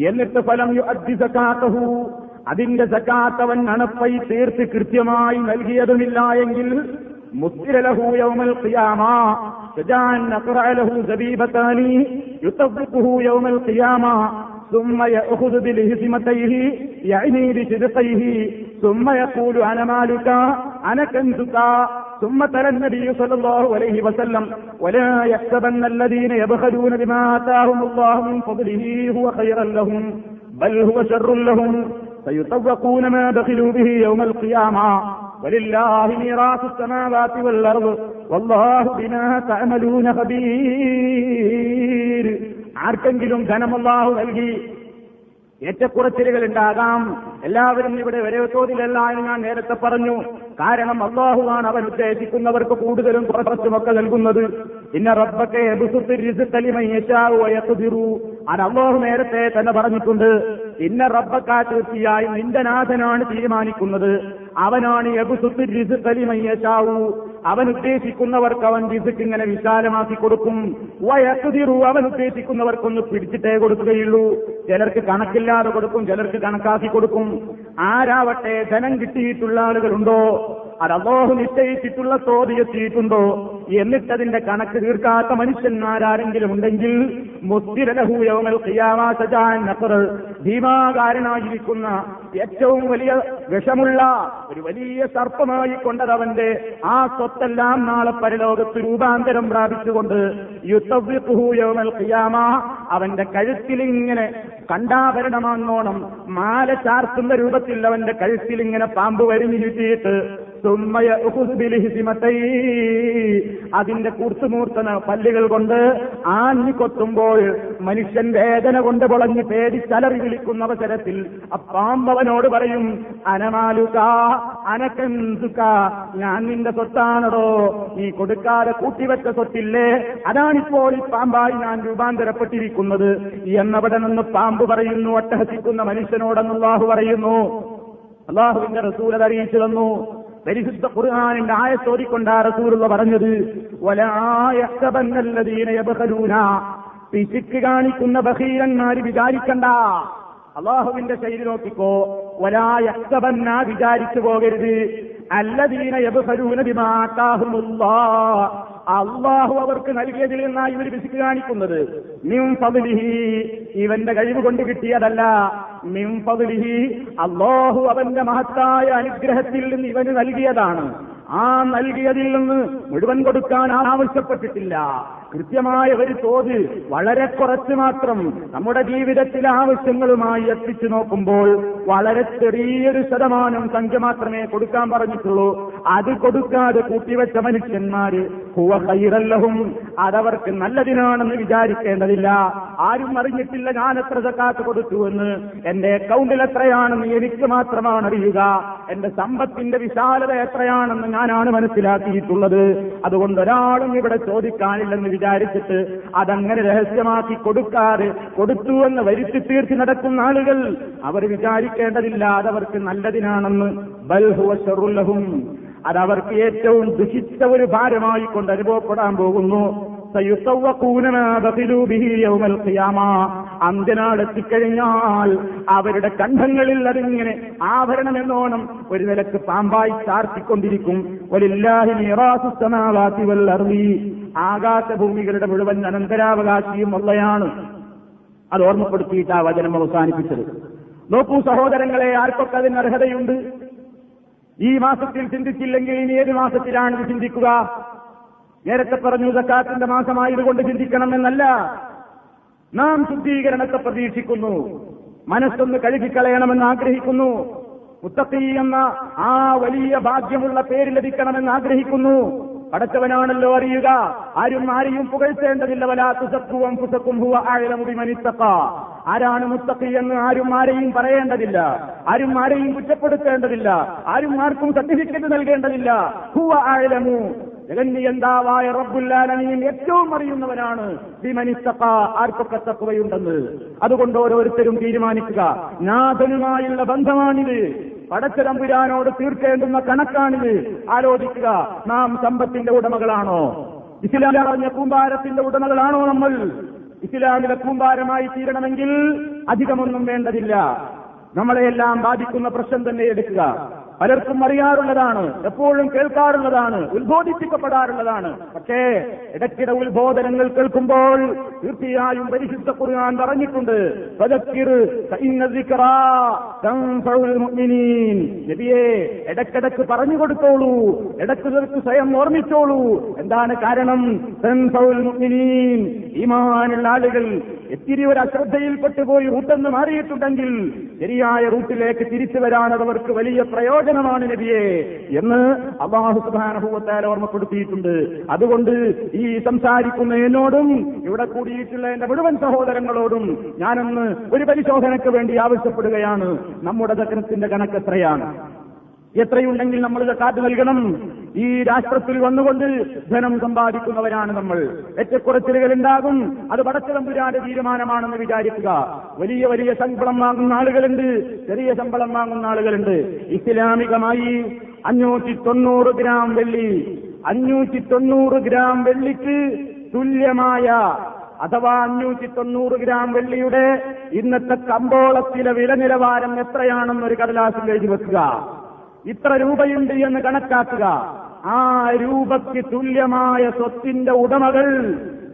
എന്നിട്ട് ഫലം യുഅദ്ദി സക്കാത്തഹു അതിന്റെ സക്കാത്തവൻ അണപ്പൈ തീർത്ത് കൃത്യമായി നൽകിയതുമില്ല എങ്കിൽ ثم يأخذ بلهزمتيه يعني بصدقيه. ثم يقول أنا مالك؟ أنا كنزك ثم ترى النبي صلى الله عليه وسلم ولا يحسبن الذين يبخلون بما آتاهم الله من فضله هو خيرا لهم بل هو شر لهم. فيطوقون ما بخلوا به يوم القيامة. ولله ميراث السماوات والأرض ആർക്കെങ്കിലും ധനമല്ലാഹു നൽകി ഏറ്റക്കുറച്ചിലുകൾ ഉണ്ടാകാം. എല്ലാവരും ഇവിടെ വരെ തോതിലല്ല എന്ന് ഞാൻ നേരത്തെ പറഞ്ഞു. കാരണം അള്ളാഹുവാണ് അവൻ ഉദ്ദേശിക്കുന്നവർക്ക് കൂടുതലും കുറച്ചുമൊക്കെ നൽകുന്നത്. പിന്നെ റബ്ബക്കെ അള്ളാഹു നേരത്തെ തന്നെ പറഞ്ഞിട്ടുണ്ട്. പിന്നെ റബ്ബക്ക തീർച്ചയായും നിന്റെ നാഥനാണ് തീരുമാനിക്കുന്നത്. അവനാണ് അവൻ ഉദ്ദേശിക്കുന്നവർക്ക് അവൻ റിസുക്ക് ഇങ്ങനെ വിശാലമാക്കി കൊടുക്കും. വയക്കുതിറു അവൻ ഉദ്ദേശിക്കുന്നവർക്കൊന്ന് പിടിച്ചിട്ടേ കൊടുക്കുകയുള്ളൂ. ചിലർക്ക് കണക്കില്ലാതെ കൊടുക്കും ചിലർക്ക് കണക്കാക്കി കൊടുക്കും. ആരാവട്ടെ ധനം കിട്ടിയിട്ടുള്ള ആളുകളുണ്ടോ? അത് അള്ളാഹു നിശ്ചയിച്ചിട്ടുള്ള തോതി എത്തിയിട്ടുണ്ടോ? എന്നിട്ടതിന്റെ കണക്ക് തീർക്കാത്ത മനുഷ്യന്മാരാരെങ്കിലും ഉണ്ടെങ്കിൽ ഭീമാകാരനായിരിക്കുന്ന ഏറ്റവും വലിയ വിഷമുള്ള ഒരു വലിയ സർപ്പമായി കൊണ്ടത് അവന്റെ ആ സ്വത്തെല്ലാം നാളെ പരലോകത്ത് രൂപാന്തരം പ്രാപിച്ചുകൊണ്ട് യുദ്ധവ്യഹൂയവമൽ ഖിയാമ അവന്റെ കഴുത്തിലിങ്ങനെ കണ്ടാഭരണമാങ്ങോണം മാല ചാർത്തുന്ന രൂപത്തിൽ അവന്റെ കഴുത്തിലിങ്ങനെ പാമ്പ് വരിഞ്ഞിരുത്തിയിട്ട് അതിന്റെ കുർത്തുമൂർത്തന പല്ലുകൾ കൊണ്ട് ആഞ്ഞു കൊത്തുമ്പോൾ മനുഷ്യൻ വേദന കൊണ്ട് പൊളഞ്ഞ് പേടിച്ചലറി വിളിക്കുന്ന അവസരത്തിൽ അപ്പാമ്പവനോട് പാമ്പവനോട് പറയും അനമാലുക അനക്കെന്തുക? ഞാൻ നിന്റെ സ്വത്താണടോ. നീ കൊടുക്കാതെ കൂട്ടിവെച്ച സ്വത്തില്ലേ? അതാണിപ്പോൾ ഈ പാമ്പായി ഞാൻ രൂപാന്തരപ്പെട്ടിരിക്കുന്നത്. എന്നവിടെ നിന്ന് പാമ്പ് പറയുന്നു അട്ടഹസിക്കുന്ന മനുഷ്യനോടെന്ന് അള്ളാഹു പറയുന്നു. അള്ളാഹുവിന്റെ റസൂലത് അറിയിച്ചു തന്നു. പരിശുദ്ധ ഖുർആാനിന്റെ ആയത്തോടിക്കൊണ്ടാ റസൂലുള്ള പറഞ്ഞത് വലായബന്നല്ലതീനയബഹലൂന പിശുക്ക് കാണിക്കുന്ന ബഹീരന്മാര് വിചാരിക്കണ്ട. അള്ളാഹുവിന്റെ ശൈലി നോക്കിക്കോ. വലായക്കബന്ന വിചാരിച്ചു പോകരുത്. അല്ലദീന യബഹലൂന ബിമാത്താഹുമുല്ലാ അള്ളാഹു അവർക്ക് നൽകിയതിൽ നിന്നാണ് ഇവർ വിശുക്ക് കാണിക്കുന്നത്. മിം ഫദ്ലിഹി ഇവന്റെ കഴിവ് കൊണ്ട് കിട്ടിയതല്ല. മിം ഫദ്ലിഹി അള്ളാഹു അവന്റെ മഹത്തായ അനുഗ്രഹത്തിൽ നിന്ന് ഇവന് നൽകിയതാണ്. ആ നൽകിയതിൽ നിന്ന് മുഴുവൻ കൊടുക്കാൻ ആവശ്യപ്പെട്ടിട്ടില്ല. കൃത്യമായ ഒരു തോതിൽ വളരെ കുറച്ച് മാത്രം നമ്മുടെ ജീവിതത്തിലെ ആവശ്യങ്ങളുമായി എത്തിച്ചു നോക്കുമ്പോൾ വളരെ ചെറിയൊരു ശതമാനം സംഖ്യ മാത്രമേ കൊടുക്കാൻ പറഞ്ഞിട്ടുള്ളൂ. അത് കൊടുക്കാതെ കൂട്ടിവെച്ച മനുഷ്യന്മാര് ഹുവ കൈറല്ലഹും അതവർക്ക് നല്ലതിനാണെന്ന് വിചാരിക്കേണ്ടതില്ല. ആരും അറിഞ്ഞിട്ടില്ല ഞാൻ എത്ര സക്കാത്ത് കൊടുത്തുവെന്ന് എന്റെ അക്കൗണ്ടിൽ എത്രയാണെന്ന് എനിക്ക് മാത്രമാണ് അറിയുക. എന്റെ സമ്പത്തിന്റെ വിശാലത എത്രയാണെന്ന് ഞാനാണ് മനസ്സിലാക്കിയിട്ടുള്ളത്. അതുകൊണ്ട് ഒരാളും ഇവിടെ ചോദിക്കാനില്ലെന്ന് വിചാരിച്ചിട്ട് അതങ്ങനെ രഹസ്യമാക്കി കൊടുക്കാതെ കൊടുത്തു എന്ന് വരുത്തി തീർത്തി നടക്കുന്ന ആളുകൾ അവർ വിചാരിക്കേണ്ടതില്ല അതവർക്ക് നല്ലതിനാണെന്ന് ബൽഹുവ അതവർക്ക് ഏറ്റവും ദുഷിച്ച ഒരു ഭാരമായി കൊണ്ട് അനുഭവപ്പെടാൻ പോകുന്നു. അന്ത്യനാൾ എത്തിക്കഴിഞ്ഞാൽ അവരുടെ കണ്ഠങ്ങളിൽ അതിങ്ങനെ ആഭരണം എന്നോണം ഒരു നിലയ്ക്ക് പാമ്പായി ചാർത്തിക്കൊണ്ടിരിക്കും. ആകാശഭൂമികളുടെ മുഴുവൻ അനന്തരാവകാശിയും ഉള്ളയാണ്. അത് ഓർമ്മപ്പെടുത്തിയിട്ട് ആ വചനം അവസാനിപ്പിച്ചത്. നോക്കൂ സഹോദരങ്ങളെ ആർക്കൊക്കെ അതിന് അർഹതയുണ്ട്? ഈ മാസത്തിൽ ചിന്തിച്ചില്ലെങ്കിൽ ഇനി ഏത് മാസത്തിലാണ് ചിന്തിക്കുക? നേരത്തെ പറഞ്ഞു സക്കാത്തിന്റെ മാസമായതുകൊണ്ട് ചിന്തിക്കണം എന്നല്ല നാം ശുദ്ധീകരണത്തെ പ്രതീക്ഷിക്കുന്നു. മനസ്സൊന്ന് കഴുകിക്കളയണമെന്ന് ആഗ്രഹിക്കുന്നു. മുത്തത്തി എന്ന ആ വലിയ ഭാഗ്യമുള്ള പേര് ലഭിക്കണമെന്ന് ആഗ്രഹിക്കുന്നു. പടച്ചവനാണല്ലോ അറിയുക. ആരും ആരെയും പുകഴ്ത്തേണ്ടതില്ല. വലാത്തുസത്വം പുസക്കും ഹുവ ആഴമുടി മനിത്തക്ക ആരാണ് മുത്തക്കി എന്ന് ആരും ആരെയും പറയേണ്ടതില്ല. ആരും ആരെയും കുറ്റപ്പെടുത്തേണ്ടതില്ല. ആരും ആർക്കും സർട്ടിഫിക്കറ്റ് നൽകേണ്ടതില്ല. ഹുവ ആഴമു ജഗന്യന്താവായ റബ്ബുല്ലാലമീൻ ഏറ്റവും അറിയുന്നവനാണ്. ബിമനിത്തക്ക ആർക്കൊക്കെ തക്കവയുണ്ടെന്ന്. അതുകൊണ്ട് ഓരോരുത്തരും തീരുമാനിക്കുക. നാഥനുമായുള്ള ബന്ധമാണിത്. പടച്ചതമ്പുരാനോട് തീർക്കേണ്ടുന്ന കണക്കാണിത്. ആലോചിക്കുക നാം സമ്പത്തിന്റെ ഉടമകളാണോ? ഇസ്ലാമിലെ പറഞ്ഞ കൂമ്പാരത്തിന്റെ ഉടമകളാണോ നമ്മൾ? ഇസ്ലാമിലെ കൂമ്പാരമായി തീരണമെങ്കിൽ അധികമൊന്നും വേണ്ടതില്ല. നമ്മളെയെല്ലാം ബാധിക്കുന്ന പ്രശ്നം തന്നെ എടുക്കുക. പലർക്കും അറിയാറുള്ളതാണ് എപ്പോഴും കേൾക്കാറുള്ളതാണ് ഉത്ബോധിപ്പിക്കപ്പെടാറുള്ളതാണ്. പക്ഷേ ഇടയ്ക്കിടെ ഉത്ബോധനങ്ങൾ കേൾക്കുമ്പോൾ തീർച്ചയായും പരിശുദ്ധ ഖുർആൻ പറഞ്ഞിട്ടുണ്ട് നബിയെ ഇടക്കിടക്ക് പറഞ്ഞു കൊടുത്തോളൂ ഇടക്കിടക്ക് സ്വയം ഓർമ്മിച്ചോളൂ. എന്താണ് കാരണം? ഈമാനുള്ള ആളുകൾ എത്തിരി ഒരു അശ്രദ്ധയിൽപ്പെട്ടു പോയി റൂട്ടെന്ന് മാറിയിട്ടുണ്ടെങ്കിൽ ശരിയായ റൂട്ടിലേക്ക് തിരിച്ചു വരാൻ വലിയ പ്രയോജനമാണ് നബിയെ എന്ന് അള്ളാഹു സുബാനഭൂവത്താൽ ഓർമ്മപ്പെടുത്തിയിട്ടുണ്ട്. അതുകൊണ്ട് ഈ സംസാരിക്കുന്ന എന്നോടും ഇവിടെ കൂടിയിട്ടുള്ള എന്റെ മുഴുവൻ സഹോദരങ്ങളോടും ഞാനൊന്ന് ഒരു പരിശോധനയ്ക്ക് വേണ്ടി ആവശ്യപ്പെടുകയാണ്. നമ്മുടെ ദക്കനത്തിന്റെ കണക്ക് എത്രയാണ് എത്രയുണ്ടെങ്കിൽ നമ്മൾ കാത്തു നൽകണം. ഈ രാഷ്ട്രത്തിൽ വന്നുകൊണ്ട് ധനം സമ്പാദിക്കുന്നവരാണ് നമ്മൾ. ഏറ്റക്കുറച്ചിലുകൾ ഉണ്ടാകും അത് പടച്ചിടമ്പുരാന്റെ തീരുമാനമാണെന്ന് വിചാരിക്കുക. വലിയ വലിയ ശമ്പളം വാങ്ങുന്ന ആളുകളുണ്ട്. ചെറിയ ശമ്പളം വാങ്ങുന്ന ആളുകളുണ്ട്. ഇസ്ലാമികമായി അഞ്ഞൂറ്റി തൊണ്ണൂറ് ഗ്രാം വെള്ളി. അഞ്ഞൂറ്റി തൊണ്ണൂറ് ഗ്രാം വെള്ളിക്ക് തുല്യമായ അഥവാ അഞ്ഞൂറ്റി തൊണ്ണൂറ് ഗ്രാം വെള്ളിയുടെ ഇന്നത്തെ കമ്പോളത്തിലെ വില നിലവാരം എത്രയാണെന്നൊരു കടലാസിൽ എഴുതി വെക്കുക. ഇത്ര രൂപയുണ്ട് എന്ന് കണക്കാക്കുക. ആ രൂപയ്ക്ക് തുല്യമായ സ്വത്തിന്റെ ഉടമകൾ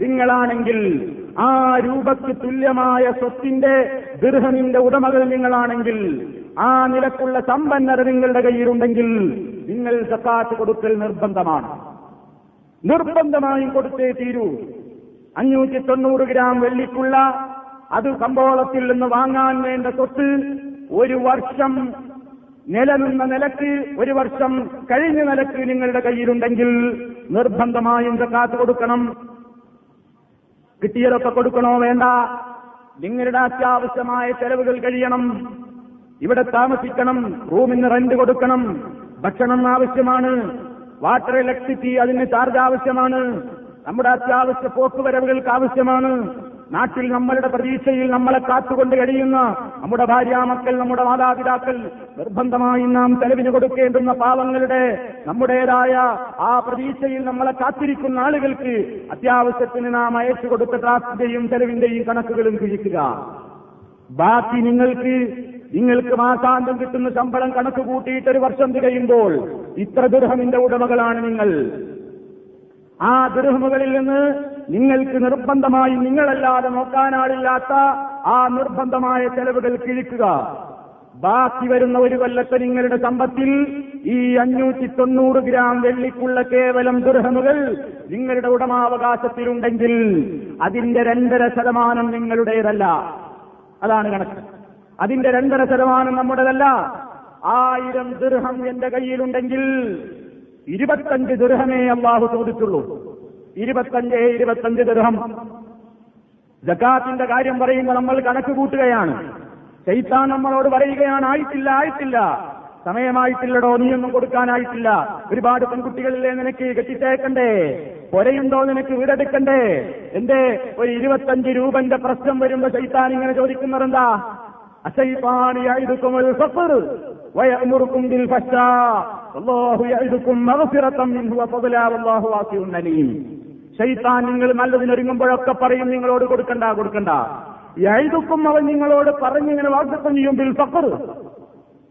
നിങ്ങളാണെങ്കിൽ ആ രൂപയ്ക്ക് തുല്യമായ സ്വത്തിന്റെ ദീർഘമിന്റെ ഉടമകൾ നിങ്ങളാണെങ്കിൽ ആ നിലക്കുള്ള സമ്പന്നത നിങ്ങളുടെ കയ്യിലുണ്ടെങ്കിൽ നിങ്ങൾ സക്കാത്ത് കൊടുക്കൽ നിർബന്ധമാണ്. നിർബന്ധമായും കൊടുത്തേ തീരൂ. അഞ്ഞൂറ്റി തൊണ്ണൂറ് ഗ്രാം വെള്ളിക്കുള്ള അത് കമ്പോളത്തിൽ നിന്ന് വാങ്ങാൻ വേണ്ട സ്വത്ത് ഒരു വർഷം നിലനിന്ന നിലയ്ക്ക് ഒരു വർഷം കഴിഞ്ഞ നിലയ്ക്ക് നിങ്ങളുടെ കയ്യിലുണ്ടെങ്കിൽ നിർബന്ധമായും കാത്തു കൊടുക്കണം. കിട്ടിയതൊക്കെ കൊടുക്കണോ വേണ്ട? നിങ്ങളുടെ അത്യാവശ്യമായ ചെലവുകൾ കഴിയണം. ഇവിടെ താമസിക്കണം റൂമിന് റെന്റ് കൊടുക്കണം. ഭക്ഷണം ആവശ്യമാണ്. വാട്ടർ ഇലക്ട്രിസിറ്റി അതിന് ചാർജ് ആവശ്യമാണ്. നമ്മുടെ അത്യാവശ്യ പോക്കുവരവുകൾക്ക് ആവശ്യമാണ്. നാട്ടിൽ നമ്മളുടെ പ്രതീക്ഷയിൽ നമ്മളെ കാത്തുകൊണ്ട് കഴിയുന്ന നമ്മുടെ ഭാര്യാമക്കൾ നമ്മുടെ മാതാപിതാക്കൾ നിർബന്ധമായി നാം തെളിവിന് കൊടുക്കേണ്ടുന്ന പാവങ്ങളുടെ നമ്മുടേതായ ആ പ്രതീക്ഷയിൽ നമ്മളെ കാത്തിരിക്കുന്ന ആളുകൾക്ക് അത്യാവശ്യത്തിന് നാം അയച്ചു കൊടുത്ത ട്രാഫിന്റെയും തെളിവിന്റെയും കണക്കുകളും കിഴിക്കുക ബാക്കി നിങ്ങൾക്ക് നിങ്ങൾക്ക് മാസാന്തം കിട്ടുന്ന ശമ്പളം കണക്ക് കൂട്ടിയിട്ട് ഒരു വർഷം തികയുമ്പോൾ ഇത്ര ദുർഹമിന്റെ ഉടമകളാണ് നിങ്ങൾ. ആ ദുരഹമുകളിൽ നിന്ന് നിങ്ങൾക്ക് നിർബന്ധമായി നിങ്ങളല്ലാതെ നോക്കാനാളില്ലാത്ത ആ നിർബന്ധമായ ചെലവുകൾ കിഴിക്കുക. ബാക്കി വരുന്ന ഒരു കൊല്ലത്തെ നിങ്ങളുടെ സമ്പത്തിൽ ഈ അഞ്ഞൂറ്റി തൊണ്ണൂറ് ഗ്രാം വെള്ളിക്കുള്ള കേവലം ദുർഹമുകൾ നിങ്ങളുടെ ഉടമാവകാശത്തിലുണ്ടെങ്കിൽ അതിന്റെ രണ്ടര ശതമാനം നിങ്ങളുടേതല്ല. അതാണ് കണക്ക്. അതിന്റെ രണ്ടര ശതമാനം നമ്മുടേതല്ല. ആയിരം ദുർഹം എന്റെ കയ്യിലുണ്ടെങ്കിൽ ഇരുപത്തഞ്ച് ദുർഹമേ അള്ളാഹു ചോദിച്ചുള്ളൂ. ഇരുപത്തഞ്ച് ഇരുപത്തഞ്ച് ദുർഹം. ജക്കാത്തിന്റെ കാര്യം പറയുമ്പോൾ നമ്മൾ കണക്ക് കൂട്ടുകയാണ്. ചൈത്താൻ നമ്മളോട് പറയുകയാണ് ആയിട്ടില്ല ആയിട്ടില്ല. സമയമായിട്ടില്ലടോ നീയൊന്നും കൊടുക്കാനായിട്ടില്ല. ഒരുപാട് പെൺകുട്ടികളിലെ നിനക്ക്? കെട്ടിച്ചേക്കണ്ടേ? പൊരയുണ്ടോ നിനക്ക്? വീടെടുക്കണ്ടേ? എന്റെ ഒരു ഇരുപത്തഞ്ച് രൂപന്റെ പ്രശ്നം വരുമ്പോ ചൈത്താൻ ഇങ്ങനെ ചോദിക്കുന്നത് എന്താ? ശൈത്താൻ നിങ്ങൾ നല്ലതിനൊരുങ്ങുമ്പോഴൊക്കെ പറയും നിങ്ങളോട് കൊടുക്കണ്ട കൊടുക്കണ്ട. എഴുതുക്കും അവൻ നിങ്ങളോട് പറഞ്ഞിങ്ങനെ വാഗ്ദത്തം ചെയ്യും ബിൽ ഫഖർ.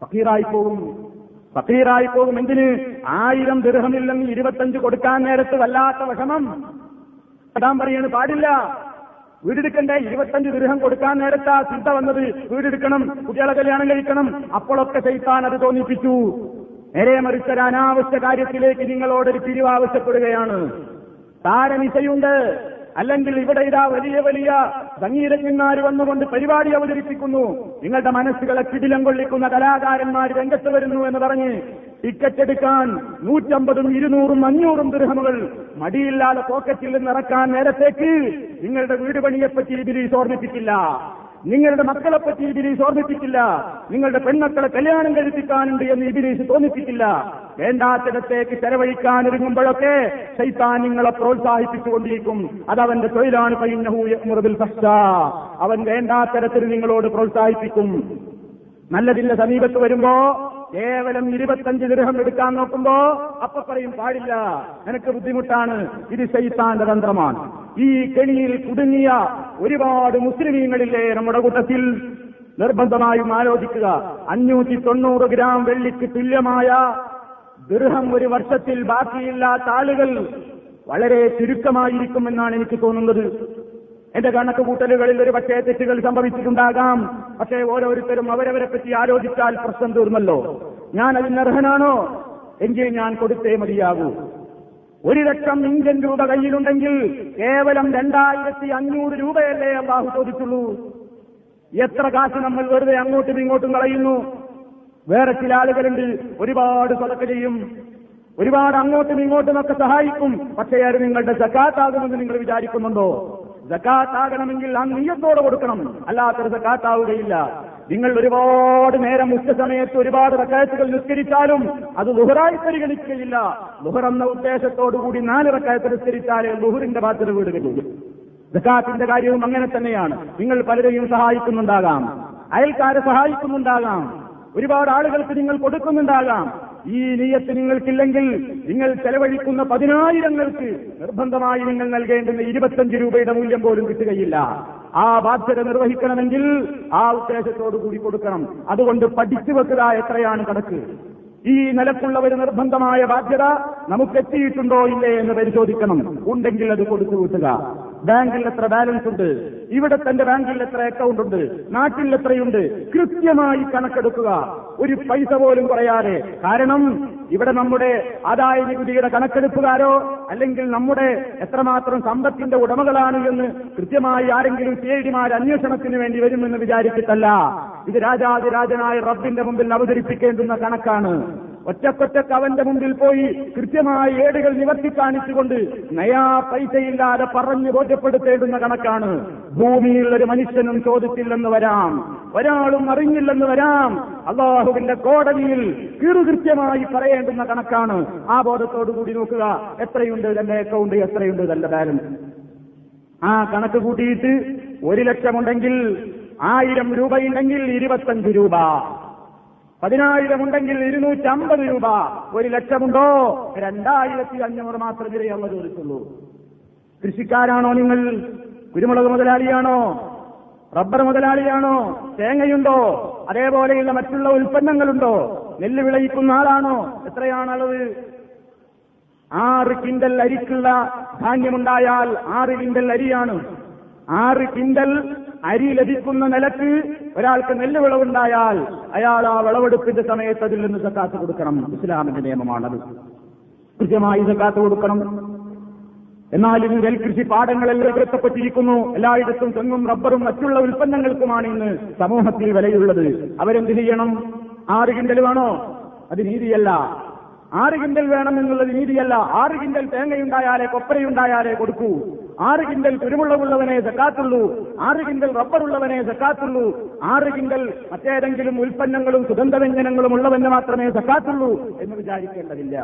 ഫക്കീറായി പോകും. ഫക്കീറായി പോകും. എന്തിന്? ആയിരം ദൃഹമില്ലെങ്കിൽ ഇരുപത്തഞ്ച് കൊടുക്കാൻ നേരത്ത് വല്ലാത്ത വിഷമം. കടാൻ പറയാണ് പാടില്ല. വീടെടുക്കണ്ടേ? ഇരുപത്തഞ്ച് ദൃഹം കൊടുക്കാൻ നേരത്താ ചിന്ത വന്നത്. വീടെടുക്കണം കുട്ടികളെ കല്യാണം കഴിക്കണം. അപ്പോഴൊക്കെ ചെയ്ത്താൻ അത് തോന്നിപ്പിച്ചു. നേരെ മറിച്ചൊരു അനാവശ്യ കാര്യത്തിലേക്ക് നിങ്ങളോടൊരു പിരിവ് ആവശ്യപ്പെടുകയാണ്. താരനിശയുണ്ട്. അല്ലെങ്കിൽ ഇവിടെ ഇതാ വലിയ വലിയ സംഗീതജ്ഞന്മാർ വന്നുകൊണ്ട് പരിപാടി അവതരിപ്പിക്കുന്നു. നിങ്ങളുടെ മനസ്സുകളെ കിടിലം കൊള്ളിക്കുന്ന കലാകാരന്മാർ രംഗത്ത് വരുന്നു എന്ന് പറഞ്ഞ് ടിക്കറ്റ് എടുക്കാൻ നൂറ്റമ്പതും ഇരുന്നൂറും അഞ്ഞൂറും ദൃഹമുകൾ മടിയില്ലാതെ പോക്കറ്റിൽ നിന്ന് ഇറക്കാൻ നേരത്തേക്ക് നിങ്ങളുടെ വീട് പണിയെപ്പറ്റി ഇതിൽ ഓർമ്മിപ്പിക്കില്ല നിങ്ങളുടെ മക്കളെ പറ്റി ഇബിലീസ് ഓർമ്മിപ്പിക്കില്ല നിങ്ങളുടെ പെണ്ണക്കളെ കല്യാണം കഴിപ്പിക്കാനുണ്ട് എന്ന് ഇബിലീസ് തോന്നിപ്പിക്കില്ല വേണ്ടാത്തിടത്തേക്ക് ചെലവഴിക്കാൻ ഒരുങ്ങുമ്പോഴൊക്കെ ശൈത്താൻ നിങ്ങളെ പ്രോത്സാഹിപ്പിച്ചുകൊണ്ടിരിക്കും. അതവന്റെ തൊഴിലാണ്. കഴിഞ്ഞ ഫസ്റ്റ അവൻ വേണ്ടാത്തരത്തിൽ നിങ്ങളോട് പ്രോത്സാഹിപ്പിക്കും. നല്ലതിന്റെ സമീപത്ത് വരുമ്പോ കേവലം ഇരുപത്തഞ്ച് ദൃഹം എടുക്കാൻ നോക്കുമ്പോ അപ്പൊ പറയും പാടില്ല നിനക്ക് ബുദ്ധിമുട്ടാണ് ഇത് ശൈത്താന്റെ തന്ത്രമാണ്. ഈ കെണിയിൽ കുടുങ്ങിയ ഒരുപാട് മുസ്ലിമീങ്ങളില്ലേ നമ്മുടെ കൂട്ടത്തിൽ? നിർബന്ധമായും ആലോചിക്കുക. അഞ്ഞൂറ്റി തൊണ്ണൂറ് ഗ്രാം വെള്ളിക്ക് തുല്യമായ ദൃഹം ഒരു വർഷത്തിൽ ബാക്കിയില്ലാത്ത ആളുകൾ വളരെ ചുരുക്കമായിരിക്കുമെന്നാണ് എനിക്ക് തോന്നുന്നത്. എന്റെ കണക്ക് കൂട്ടലുകളിൽ ഒരു പക്ഷേ തെറ്റുകൾ സംഭവിച്ചിട്ടുണ്ടാകാം. പക്ഷേ ഓരോരുത്തരും അവരവരെ പറ്റി ആലോചിച്ചാൽ പ്രശ്നം തീർന്നല്ലോ. ഞാൻ അതിന് അർഹനാണോ? എങ്കിൽ ഞാൻ കൊടുത്തേ മതിയാകൂ. ഒരു ലക്ഷം ഇന്ത്യൻ രൂപ കയ്യിലുണ്ടെങ്കിൽ കേവലം രണ്ടായിരത്തി അഞ്ഞൂറ് രൂപയല്ലേ അള്ളാഹു ചോദിച്ചുള്ളൂ. എത്ര കാശ് നമ്മൾ വെറുതെ അങ്ങോട്ടും ഇങ്ങോട്ടും കളയുന്നു? വേറെ ചില ആളുകളുണ്ട് ഒരുപാട് സ്വതക്ക ചെയ്യും. ഒരുപാട് അങ്ങോട്ടും ഇങ്ങോട്ടും ഒക്കെ സഹായിക്കും. പക്ഷേ അത് നിങ്ങളുടെ സക്കാത്താകുമെന്ന് നിങ്ങൾ വിചാരിക്കുന്നുണ്ടോ? ജക്കാത്താകണമെങ്കിൽ ആ നീയത്തോടെ കൊടുക്കണം. അല്ലാത്തൊരു സക്കാത്താവുകയില്ല നിങ്ങൾ ഒരുപാട് നേരം ഉച്ച സമയത്ത് ഒരുപാട് റക്കായത്തുകൾ നിസ്കരിച്ചാലും അത് ലുഹറായി പരിഗണിക്കുകയില്ല. ലുഹർ എന്ന ഉദ്ദേശത്തോടുകൂടി നാല് റക്കായത്ത് നിസ്കരിച്ചാലേ ലുഹറിന്റെ ബാധ്യത വീടുകയുള്ളൂ. ജക്കാത്തിന്റെ കാര്യവും അങ്ങനെ തന്നെയാണ്. നിങ്ങൾ പലരെയും സഹായിക്കുന്നുണ്ടാകാം. അയൽക്കാരെ സഹായിക്കുന്നുണ്ടാകാം. ഒരുപാട് ആളുകൾക്ക് നിങ്ങൾ കൊടുക്കുന്നുണ്ടാകാം. ഈ നീയത്ത് നിങ്ങൾക്കില്ലെങ്കിൽ നിങ്ങൾ ചെലവഴിക്കുന്ന പതിനായിരങ്ങൾക്ക് നിർബന്ധമായി നിങ്ങൾ നൽകേണ്ടുന്ന ഇരുപത്തഞ്ച് രൂപയുടെ മൂല്യം പോലും കിട്ടുകയില്ല. ആ ബാധ്യത നിർവഹിക്കണമെങ്കിൽ ആ ഉദ്ദേശത്തോടു കൂടി കൊടുക്കണം. അതുകൊണ്ട് പഠിച്ചു വെക്കുക എത്രയാണ് കണക്ക്? ഈ നിലക്കുള്ള ഒരു നിർബന്ധമായ ബാധ്യത നമുക്ക് എത്തിയിട്ടുണ്ടോ ഇല്ലേ എന്ന് പരിശോധിക്കണം. ഉണ്ടെങ്കിൽ അത് കൊടുത്തു കൂട്ടുക ബാങ്കിൽ എത്ര ബാലൻസ് ഉണ്ട്? ഇവിടെ തന്റെ ബാങ്കിൽ എത്ര അക്കൗണ്ട് ഉണ്ട്? നാട്ടിൽ എത്രയുണ്ട്? കൃത്യമായി കണക്കെടുക്കുക. ഒരു പൈസ പോലും പറയാതെ. കാരണം ഇവിടെ നമ്മുടെ ആദായ നികുതിയുടെ കണക്കെടുപ്പുകാരോ അല്ലെങ്കിൽ നമ്മുടെ എത്രമാത്രം സമ്പത്തിന്റെ ഉടമകളാണ് എന്ന് കൃത്യമായി ആരെങ്കിലും സി ഐ ഡിമാർ അന്വേഷണത്തിന് വേണ്ടി വരുമെന്ന് വിചാരിച്ചിട്ടല്ല. ഇത് രാജാതിരാജനായ റബ്ബിന്റെ മുമ്പിൽ അവതരിപ്പിക്കേണ്ടുന്ന കണക്കാണ്. ഒറ്റക്കൊറ്റക്ക് അവന്റെ മുമ്പിൽ പോയി കൃത്യമായി ഏടുകൾ നിവർത്തി കാണിച്ചുകൊണ്ട് നയാ പൈസയില്ലാതെ പറഞ്ഞു ബോധ്യപ്പെടുത്തേണ്ടുന്ന കണക്കാണ്. ഭൂമിയിൽ ഒരു മനുഷ്യനും ചോദിച്ചില്ലെന്ന് വരാം. ഒരാളും അറിഞ്ഞില്ലെന്ന് വരാം. അള്ളാഹുവിന്റെ കോടതിയിൽ കീറുകൃത്യമായി പറയേണ്ടുന്ന കണക്കാണ്. ആ ബോധത്തോടുകൂടി നോക്കുക. എത്രയുണ്ട് തന്റെ അക്കൗണ്ട് എത്രയുണ്ട് തന്റെ ബാലൻസ് ആ കണക്ക് കൂട്ടിയിട്ട് ഒരു ലക്ഷമുണ്ടെങ്കിൽ ആയിരം രൂപയുണ്ടെങ്കിൽ ഇരുപത്തഞ്ച് രൂപ. പതിനായിരം ഉണ്ടെങ്കിൽ ഇരുന്നൂറ്റി അമ്പത് രൂപ. ഒരു ലക്ഷമുണ്ടോ? രണ്ടായിരത്തി അഞ്ഞൂറ് മാത്രം വിലയുള്ള ചോദിച്ചുള്ളൂ കൃഷിക്കാരാണോ നിങ്ങൾ? കുരുമുളക് മുതലാളിയാണോ? റബ്ബർ മുതലാളിയാണോ? തേങ്ങയുണ്ടോ? അതേപോലെയുള്ള മറ്റുള്ള ഉൽപ്പന്നങ്ങളുണ്ടോ? നെല്ല് വിളയിക്കുന്ന ആളാണോ? എത്രയാണ് അളവ് ആറ് കിൻഡൽ അരിക്കുള്ള ധാന്യമുണ്ടായാൽ ആറ് കിൻഡൽ അരിയാണ്. ആറ് കിണ്ടൽ അരി ലഭിക്കുന്ന നിലയ്ക്ക് ഒരാൾക്ക് നെല്ല് വിളവുണ്ടായാൽ അയാൾ ആ വിളവെടുപ്പിന്റെ സമയത്ത് അതിൽ നിന്ന് സക്കാത്ത് കൊടുക്കണം. ഇസ്ലാമിന്റെ നിയമമാണത്. കൃത്യമായി സക്കാത്ത് കൊടുക്കണം. എന്നാൽ ഇന്ന് നെൽകൃഷി പാടങ്ങളെല്ലാം നികത്തപ്പെട്ടിരിക്കുന്നു എല്ലായിടത്തും തെങ്ങും റബ്ബറും മറ്റുള്ള ഉൽപ്പന്നങ്ങൾക്കുമാണ് ഇന്ന് സമൂഹത്തിൽ വിലയുള്ളത്. അവരെന്ത് ചെയ്യണം? ആറ് കിണ്ടൽ വേണോ? അത് നീതിയല്ല. ആറ് കിണ്ടൽ വേണം എന്നുള്ളത് നീതിയല്ല. ആറ് കിണ്ടൽ തേങ്ങയുണ്ടായാലേ കൊപ്പരയുണ്ടായാലേ കൊടുക്കൂ. ആറ് കിങ്കൽ കുരുമുളകുള്ളവനെ സക്കാത്തുള്ളൂ ആറ് കിങ്കൽ റബ്ബറുള്ളവനെ സക്കാത്തുള്ളൂ ആറ് കിങ്കൽ മറ്റേതെങ്കിലും ഉൽപ്പന്നങ്ങളും സുഗന്ധവ്യഞ്ജനങ്ങളും ഉള്ളവന് മാത്രമേ സക്കാത്തുള്ളൂ എന്ന് വിചാരിക്കേണ്ടതില്ല.